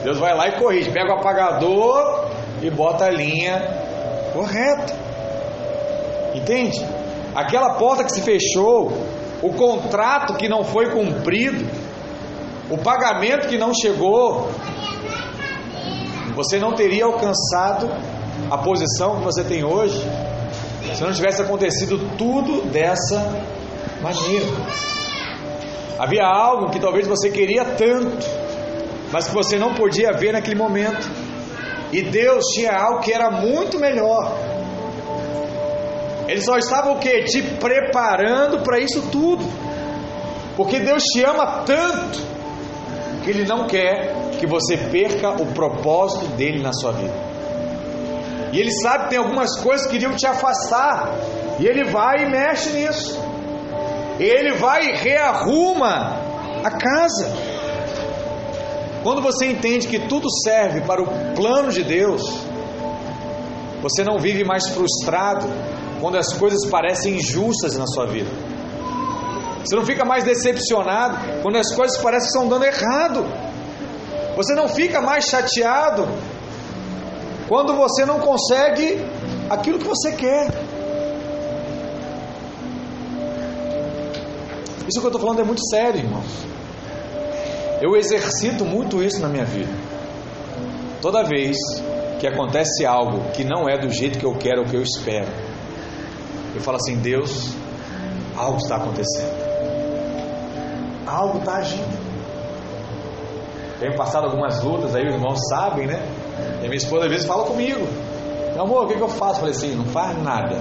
Deus vai lá e corrige. Pega o apagador e bota a linha correta. Entende? Aquela porta que se fechou, o contrato que não foi cumprido, o pagamento que não chegou, você não teria alcançado a posição que você tem hoje se não tivesse acontecido tudo dessa maneira. Havia algo que talvez você queria tanto, mas que você não podia ver naquele momento. E Deus tinha algo que era muito melhor. Ele só estava o que? Te preparando para isso tudo. Porque Deus te ama tanto que Ele não quer que você perca o propósito dele na sua vida. E Ele sabe que tem algumas coisas que iriam te afastar. E Ele vai e mexe nisso. Ele vai e rearruma a casa. Quando você entende que tudo serve para o plano de Deus, você não vive mais frustrado quando as coisas parecem injustas na sua vida. Você não fica mais decepcionado quando as coisas parecem que estão dando errado. Você não fica mais chateado quando você não consegue aquilo que você quer. Isso que eu estou falando é muito sério, irmãos. Eu exercito muito isso na minha vida. Toda vez que acontece algo que não é do jeito que eu quero ou que eu espero, eu falo assim: Deus, algo está acontecendo, algo está agindo. Tenho passado algumas lutas aí, os irmãos sabem, né? E minha esposa às vezes fala comigo: amor, o que, que eu faço? Eu falei assim: Não faz nada.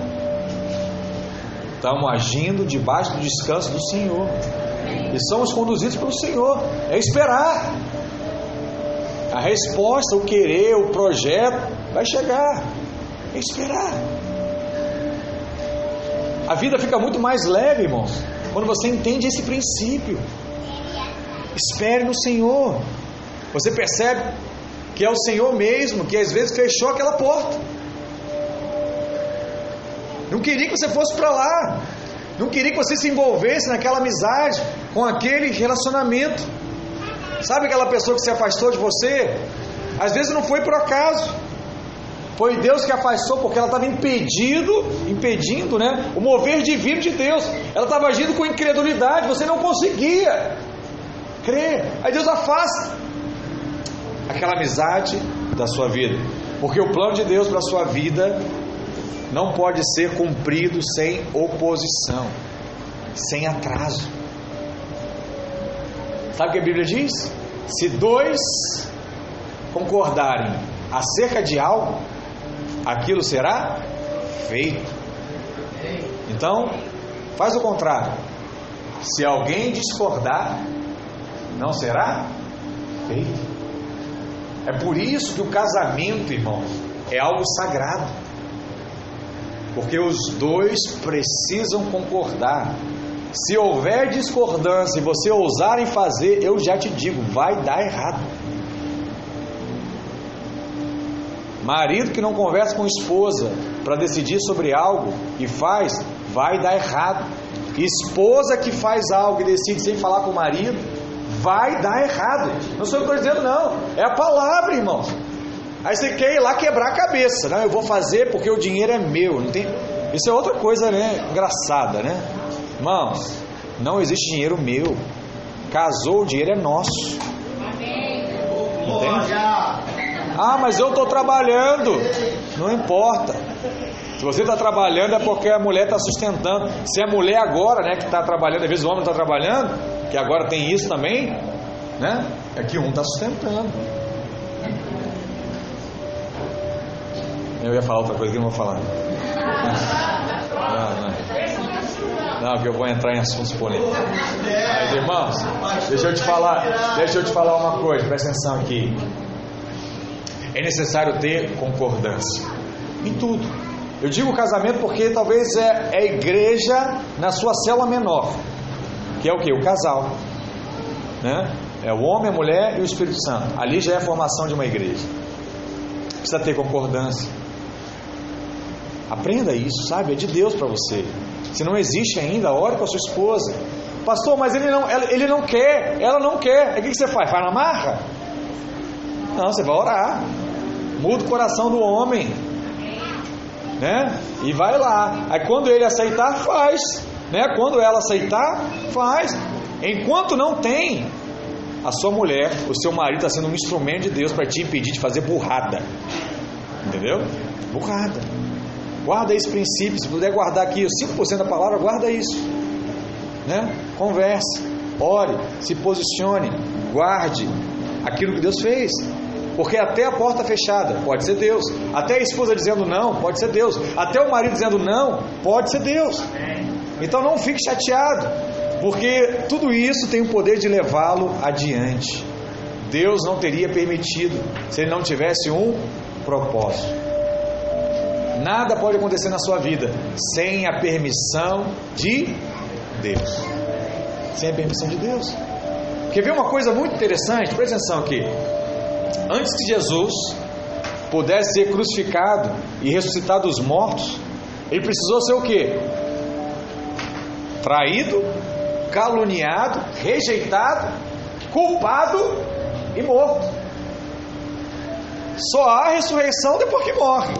Estamos agindo debaixo do descanso do Senhor. E somos conduzidos pelo Senhor. É esperar. A resposta, o querer, o projeto vai chegar. É esperar. A vida fica muito mais leve, irmãos, quando você entende esse princípio. Espere no Senhor. Você percebe que é o Senhor mesmo que às vezes fechou aquela porta. Não queria que você fosse para lá. Não queria que você se envolvesse naquela amizade, com aquele relacionamento. Sabe aquela pessoa que se afastou de você? Às vezes não foi por acaso. Foi Deus que afastou porque ela estava impedido, impedindo, né, o mover divino de Deus. Ela estava agindo com incredulidade, você não conseguia crer. Aí Deus afasta aquela amizade da sua vida. Porque o plano de Deus para a sua vida não pode ser cumprido sem oposição, sem atraso. Sabe o que a Bíblia diz? Se dois concordarem acerca de algo, aquilo será feito. Então, faz o contrário. Se alguém discordar, não será feito. É por isso que o casamento, irmãos, é algo sagrado. Porque os dois precisam concordar. Se houver discordância e você ousar em fazer, eu já te digo, vai dar errado. Marido que não conversa com esposa para decidir sobre algo e faz, vai dar errado. Esposa que faz algo e decide sem falar com o marido, vai dar errado. Não sou eu que estou dizendo, não. É a palavra, irmãos. Aí você quer ir lá quebrar a cabeça. Não, eu vou fazer porque o dinheiro é meu. Não tem... Isso é outra coisa, né? Engraçada, né? Irmãos, não existe dinheiro meu. Casou, o dinheiro é nosso. Entende? Ah, mas eu estou trabalhando. Não importa. Se você está trabalhando é porque a mulher está sustentando. Se a mulher agora, né, que está trabalhando, às vezes o homem está trabalhando, que agora tem isso também, né? É que um está sustentando. Eu ia falar outra coisa que não vou falar. Não, não. Não, que eu vou entrar em assuntos polêmicos. Mas irmãos, deixa eu te falar, deixa eu te falar uma coisa, presta atenção aqui. É necessário ter concordância em tudo. Eu digo casamento porque talvez é, é a igreja na sua célula menor, que é o que? O casal. Né? É o homem, a mulher e o Espírito Santo. Ali já é a formação de uma igreja. Precisa ter concordância. Aprenda isso, sabe? É de Deus para você. Se não existe ainda, ore com a sua esposa. Pastor, mas ele não, ele não quer, ela não quer. Aí o que você faz? Vai na marra? Não, você vai orar. Muda o coração do homem. Né? E vai lá. Aí quando ele aceitar, faz. Né? Quando ela aceitar, faz. Enquanto não tem, a sua mulher, o seu marido está sendo um instrumento de Deus para te impedir de fazer burrada. Entendeu? Burrada. Guarda esse princípio. Se puder guardar aqui os 5% da palavra, guarda isso. Né? Converse, ore, se posicione, guarde aquilo que Deus fez. Porque até a porta fechada pode ser Deus. Até a esposa dizendo não, pode ser Deus. Até o marido dizendo não, pode ser Deus. Então não fique chateado, porque tudo isso tem o poder de levá-lo adiante. Deus não teria permitido se ele não tivesse um propósito. Nada pode acontecer na sua vida sem a permissão de Deus. Sem a permissão de Deus. Quer ver uma coisa muito interessante? Presta atenção aqui. Antes que Jesus pudesse ser crucificado e ressuscitado dos mortos, ele precisou ser o quê? Traído, caluniado, rejeitado, culpado e morto. Só há ressurreição depois que morre.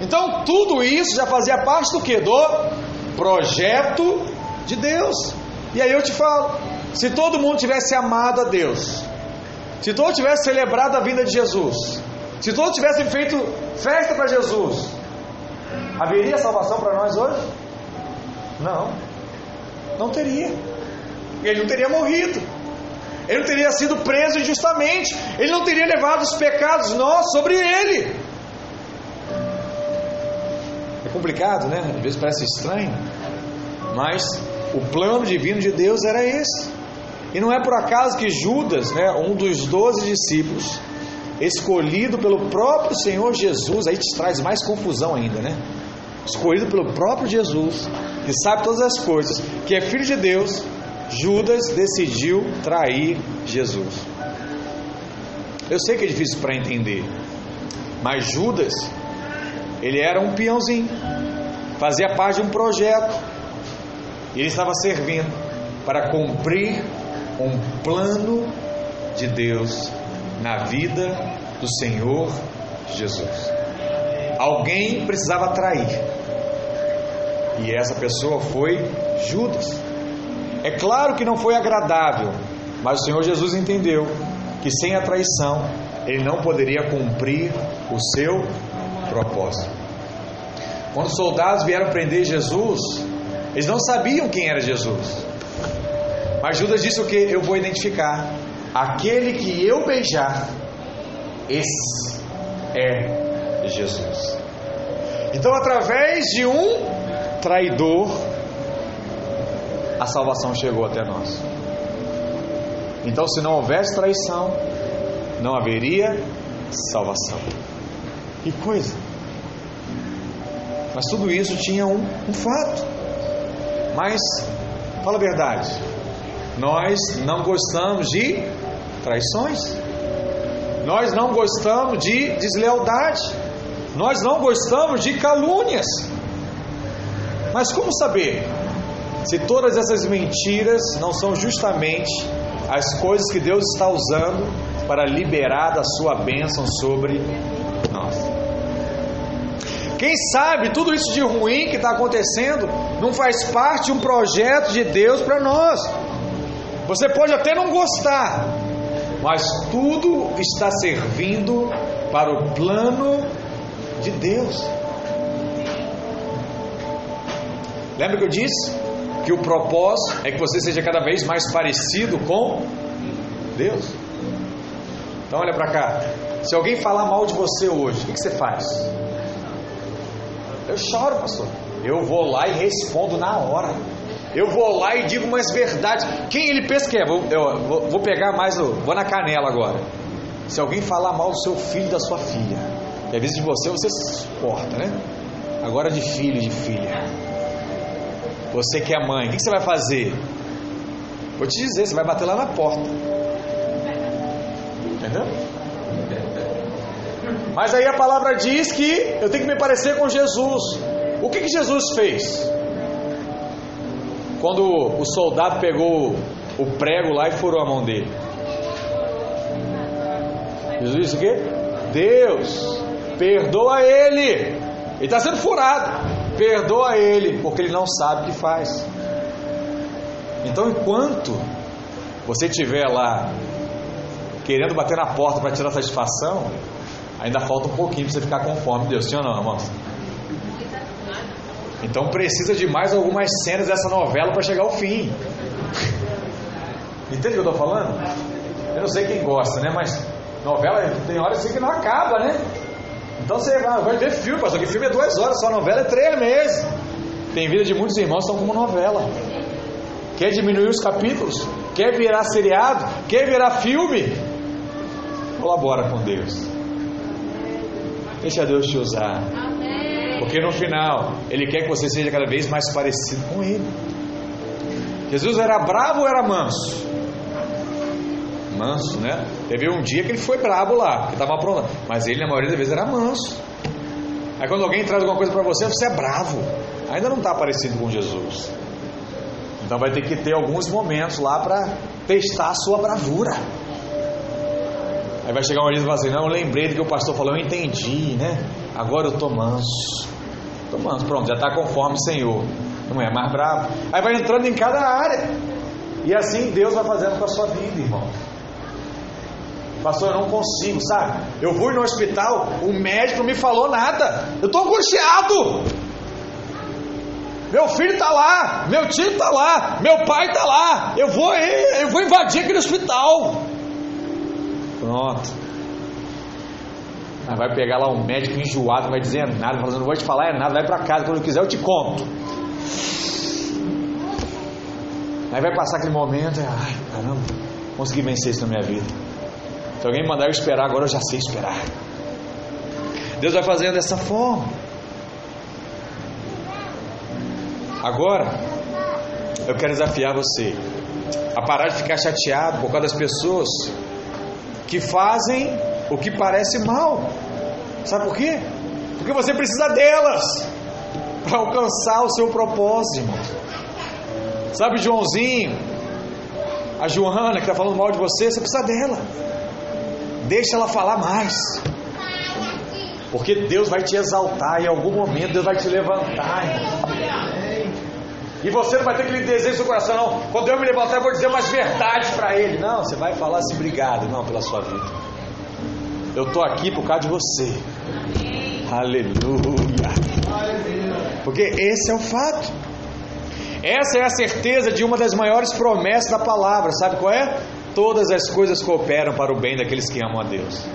Então tudo isso já fazia parte do que? Do projeto de Deus. E aí eu te falo, se todo mundo tivesse amado a Deus, se todos tivessem celebrado a vinda de Jesus, se todos tivessem feito festa para Jesus, haveria salvação para nós hoje? Não, não teria. Ele não teria morrido, ele não teria sido preso injustamente, ele não teria levado os pecados nossos sobre ele. É complicado, né? Às vezes parece estranho, mas o plano divino de Deus era esse. E não é por acaso que Judas, né, um dos doze discípulos, escolhido pelo próprio Senhor Jesus, aí te traz mais confusão ainda, né? Escolhido pelo próprio Jesus, que sabe todas as coisas, que é filho de Deus, Judas decidiu trair Jesus. Eu sei que é difícil para entender, mas Judas, ele era um peãozinho, fazia parte de um projeto, ele estava servindo para cumprir um plano de Deus na vida do Senhor Jesus. Alguém precisava trair, e essa pessoa foi Judas. É claro que não foi agradável, mas o Senhor Jesus entendeu que sem a traição ele não poderia cumprir o seu propósito. Quando os soldados vieram prender Jesus, eles não sabiam quem era Jesus. Mas Judas disse o que? Eu vou identificar. Aquele que eu beijar, esse é Jesus. Então, através de um traidor, a salvação chegou até nós. Então, se não houvesse traição, não haveria salvação. Que coisa! Mas tudo isso tinha um, um fato. Mas, fala a verdade, nós não gostamos de traições, nós não gostamos de deslealdade, nós não gostamos de calúnias. Mas como saber se todas essas mentiras não são justamente as coisas que Deus está usando para liberar da sua bênção sobre nós? Quem sabe tudo isso de ruim que está acontecendo não faz parte de um projeto de Deus para nós. Você pode até não gostar, mas tudo está servindo para o plano de Deus. Lembra que eu disse que o propósito é que você seja cada vez mais parecido com Deus? Então olha para cá. Se alguém falar mal de você hoje, o que, você faz? Eu choro, pastor. Eu vou lá e respondo na hora. Eu vou lá e digo umas verdades. Quem ele pensa que é? Vou, eu, vou, vou pegar mais, vou na canela agora. Se alguém falar mal do seu filho da sua filha, e às vezes de você, você se suporta, né? Agora de filho de filha. Você que é mãe, o que você vai fazer? Vou te dizer, você vai bater lá na porta. Entendeu? Mas aí a palavra diz que eu tenho que me parecer com Jesus. O que, que Jesus fez? Quando o soldado pegou o prego lá e furou a mão dele. Jesus disse o quê? Deus, perdoa ele. Ele está sendo furado. Perdoa ele, porque ele não sabe o que faz. Então, enquanto você estiver lá querendo bater na porta para tirar satisfação, ainda falta um pouquinho para você ficar conforme Deus. Sim ou não, irmãos? Então precisa de mais algumas cenas dessa novela para chegar ao fim. Entende o que eu estou falando? Eu não sei quem gosta, né? Mas novela tem horas assim que não acaba, né? Então você vai, vai ver filme, pastor, que filme é duas horas, só novela é três meses. Tem vida de muitos irmãos que estão como novela. Quer diminuir os capítulos? Quer virar seriado? Quer virar filme? Colabora com Deus. Deixa Deus te usar. Porque no final, Ele quer que você seja cada vez mais parecido com Ele. Jesus era bravo ou era manso? Manso, né? Teve um dia que ele foi bravo lá, que estava pronto. Mas ele, na maioria das vezes, era manso. Aí quando alguém traz alguma coisa para você, você é bravo. Ainda não está parecido com Jesus. Então vai ter que ter alguns momentos lá para testar a sua bravura. Aí vai chegar um dia e falar assim: Não, eu lembrei do que o pastor falou, eu entendi, né? Agora eu estou manso. Estou manso, pronto, já está conforme o Senhor. Não é mais bravo. Aí vai entrando em cada área. E assim Deus vai fazendo com a sua vida, irmão. Pastor, eu não consigo, sabe? Eu fui no hospital, o médico não me falou nada. Eu estou angustiado. Meu filho está lá, meu tio está lá, meu pai está lá. Eu vou, eu vou invadir aquele hospital. Pronto. Aí vai pegar lá um médico enjoado, não vai dizer nada, falando, não vou te falar é nada, vai para casa, quando eu quiser eu te conto. Aí vai passar aquele momento, ai caramba, consegui vencer isso na minha vida. Se alguém mandar eu esperar, agora eu já sei esperar. Deus vai fazendo dessa forma. Agora, eu quero desafiar você a parar de ficar chateado por causa das pessoas que fazem o que parece mal. Sabe por quê? Porque você precisa delas para alcançar o seu propósito. Sabe, Joãozinho, a Joana que está falando mal de você, você precisa dela. Deixa ela falar mais. Porque Deus vai te exaltar, em algum momento Deus vai te levantar. E você não vai ter aquele desejo no coração, não. Quando eu me levantar, eu vou dizer umas verdades para ele. Não, você vai falar assim, obrigado, não, pela sua vida. Eu estou aqui por causa de você. Aleluia. Porque esse é o fato. Essa é a certeza de uma das maiores promessas da palavra. Sabe qual é? Todas as coisas cooperam para o bem daqueles que amam a Deus.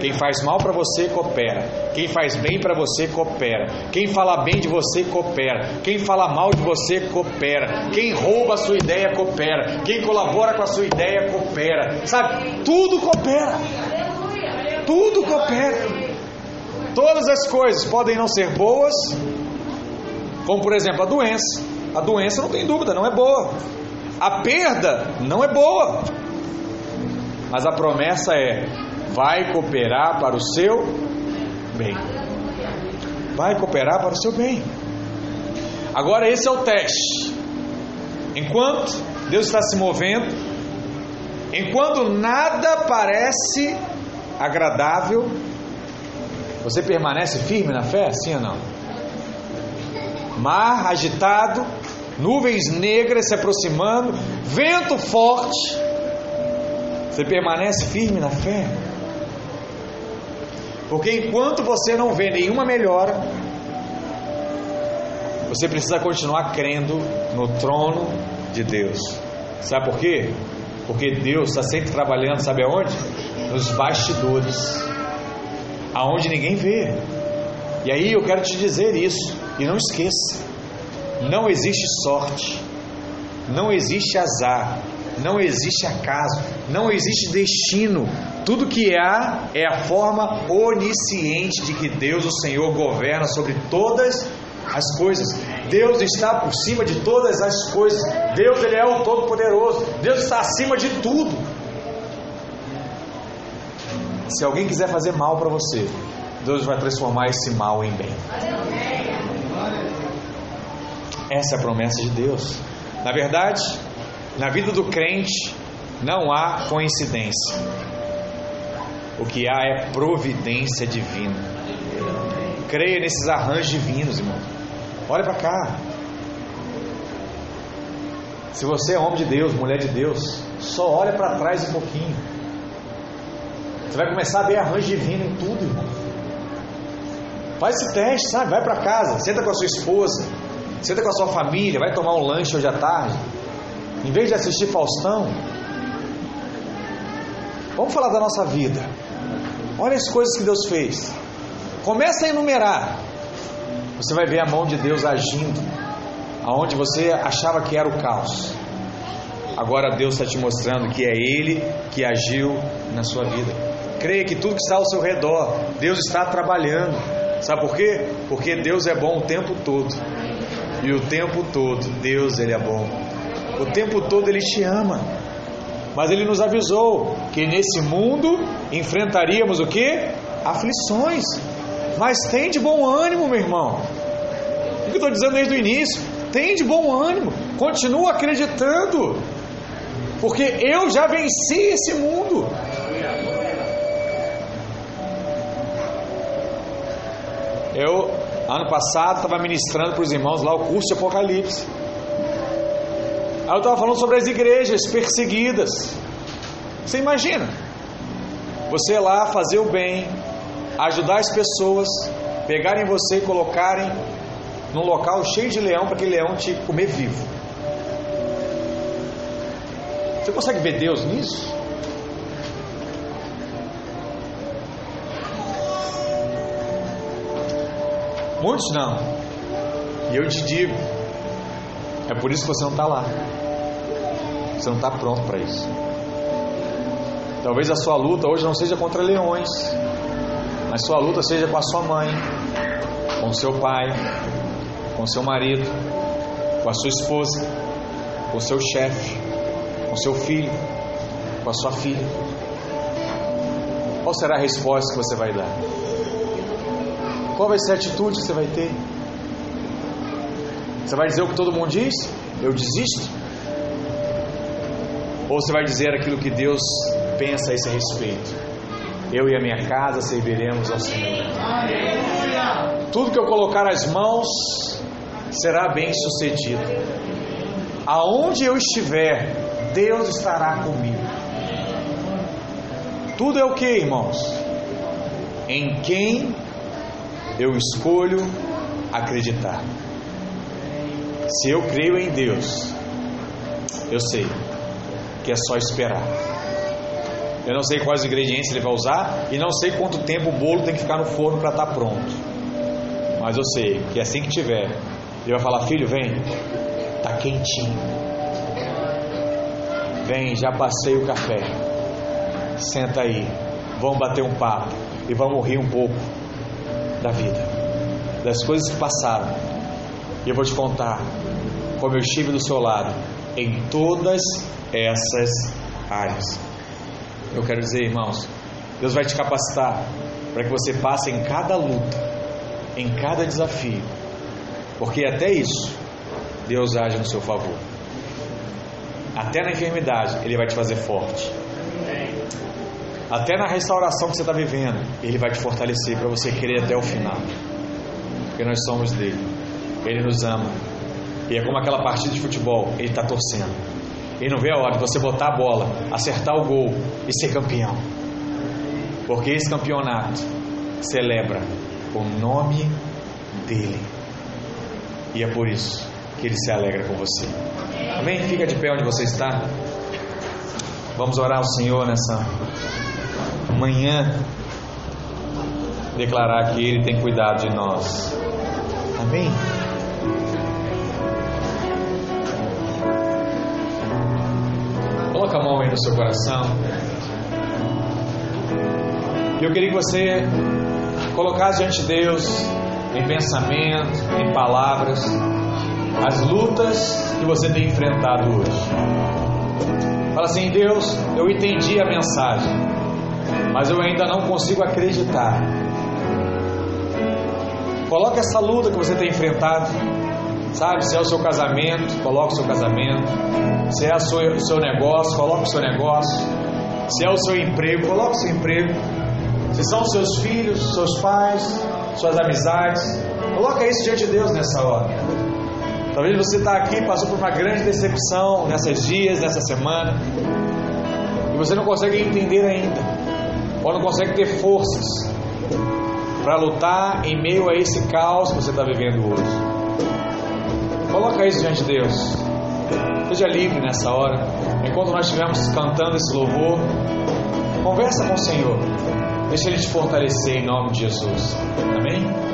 Quem faz mal para você, coopera. Quem faz bem para você, coopera. Quem fala bem de você, coopera. Quem fala mal de você, coopera. Quem rouba a sua ideia, coopera. Quem colabora com a sua ideia, coopera. Sabe? Tudo coopera. Tudo coopera. Todas as coisas podem não ser boas, como por exemplo a doença. A doença não tem dúvida, não é boa. A perda não é boa. Mas a promessa é: vai cooperar para o seu bem. Vai cooperar para o seu bem. Agora esse é o teste. Enquanto Deus está se movendo, enquanto nada parece agradável, você permanece firme na fé, sim ou não? Mar agitado, nuvens negras se aproximando, vento forte. Você permanece firme na fé? Porque enquanto você não vê nenhuma melhora, você precisa continuar crendo no trono de Deus. Sabe por quê? Porque Deus está sempre trabalhando, sabe aonde? Nos bastidores, aonde ninguém vê. E aí eu quero te dizer isso, e não esqueça: não existe sorte, não existe azar, não existe acaso, não existe destino. Tudo que há é a forma onisciente de que Deus, o Senhor, governa sobre todas as coisas. Deus está por cima de todas as coisas. Deus ele é o Todo-Poderoso. Deus está acima de tudo. Se alguém quiser fazer mal para você, Deus vai transformar esse mal em bem. Essa é a promessa de Deus. Na verdade, na vida do crente não há coincidência. O que há é providência divina. Creia nesses arranjos divinos, irmão. Olha para cá. Se você é homem de Deus, mulher de Deus, só olha para trás um pouquinho. Você vai começar a ver arranjo divino em tudo, irmão. Faz esse teste, sabe? Vai para casa, senta com a sua esposa, senta com a sua família, vai tomar um lanche hoje à tarde. Em vez de assistir Faustão, vamos falar da nossa vida. Olha as coisas que Deus fez. Começa a enumerar. Você vai ver a mão de Deus agindo aonde você achava que era o caos. Agora Deus está te mostrando que é Ele que agiu na sua vida. Creia que tudo que está ao seu redor, Deus está trabalhando. Sabe por quê? Porque Deus é bom o tempo todo. E o tempo todo, Deus ele é bom. O tempo todo ele te ama. Mas ele nos avisou que nesse mundo enfrentaríamos o que? Aflições. Mas tem de bom ânimo, meu irmão. O que eu estou dizendo desde o início? Tem de bom ânimo. Continua acreditando. Porque eu já venci esse mundo. Eu, ano passado, estava ministrando para os irmãos lá o curso de Apocalipse. Aí eu estava falando sobre as igrejas perseguidas. Você imagina? Você lá fazer o bem, ajudar as pessoas, pegarem você e colocarem num local cheio de leão para aquele leão te comer vivo. Você consegue ver Deus nisso? Muitos não. E eu te digo, é por isso que você não está lá. Você não está pronto para isso. Talvez a sua luta hoje não seja contra leões, mas sua luta seja com a sua mãe, com seu pai, com seu marido, com a sua esposa, com seu chefe, com seu filho, com a sua filha. Qual será a resposta que você vai dar? Qual vai ser a atitude que você vai ter? Você vai dizer o que todo mundo diz? Eu desisto? Ou você vai dizer aquilo que Deus pensa a esse respeito? Eu e a minha casa serviremos ao Senhor. Tudo que eu colocar as mãos será bem sucedido. Aonde eu estiver, Deus estará comigo. Tudo é o que, irmãos? Em quem eu escolho acreditar. Se eu creio em Deus, eu sei que é só esperar. Eu não sei quais ingredientes ele vai usar e não sei quanto tempo o bolo tem que ficar no forno para estar tá pronto. Mas eu sei que assim que tiver, ele vai falar: Filho, vem, tá quentinho. Vem, já passei o café. Senta aí, vamos bater um papo e vamos rir um pouco da vida, das coisas que passaram. E eu vou te contar como eu estive do seu lado em todas essas áreas. Eu quero dizer, irmãos, Deus vai te capacitar para que você passe em cada luta, em cada desafio, porque até isso Deus age no seu favor. Até na enfermidade, Ele vai te fazer forte. Até na restauração que você está vivendo, Ele vai te fortalecer para você querer até o final. Porque nós somos dele. Ele nos ama. E é como aquela partida de futebol, Ele está torcendo. Ele não vê a hora de você botar a bola, acertar o gol e ser campeão. Porque esse campeonato celebra o nome dele. E é por isso que ele se alegra com você. Amém? Fica de pé onde você está. Vamos orar ao Senhor nessa manhã. Declarar que Ele tem cuidado de nós. Amém? Coloca a mão aí no seu coração. Eu queria que você colocasse diante de Deus, em pensamento, em palavras, as lutas que você tem enfrentado hoje. Fala assim: Deus, eu entendi a mensagem, mas eu ainda não consigo acreditar. Coloca essa luta que você tem enfrentado, sabe? Se é o seu casamento, coloca o seu casamento. Se é o seu negócio, coloca o seu negócio. Se é o seu emprego, coloca o seu emprego. Se são seus filhos, seus pais, suas amizades, coloca isso diante de Deus nessa hora. Talvez você está aqui, passou por uma grande decepção nesses dias, nessa semana, e você não consegue entender ainda, ou não consegue ter forças para lutar em meio a esse caos que você está vivendo hoje. Coloca isso diante de Deus. Seja livre nessa hora. Enquanto nós estivermos cantando esse louvor, conversa com o Senhor. Deixa Ele te fortalecer em nome de Jesus. Amém?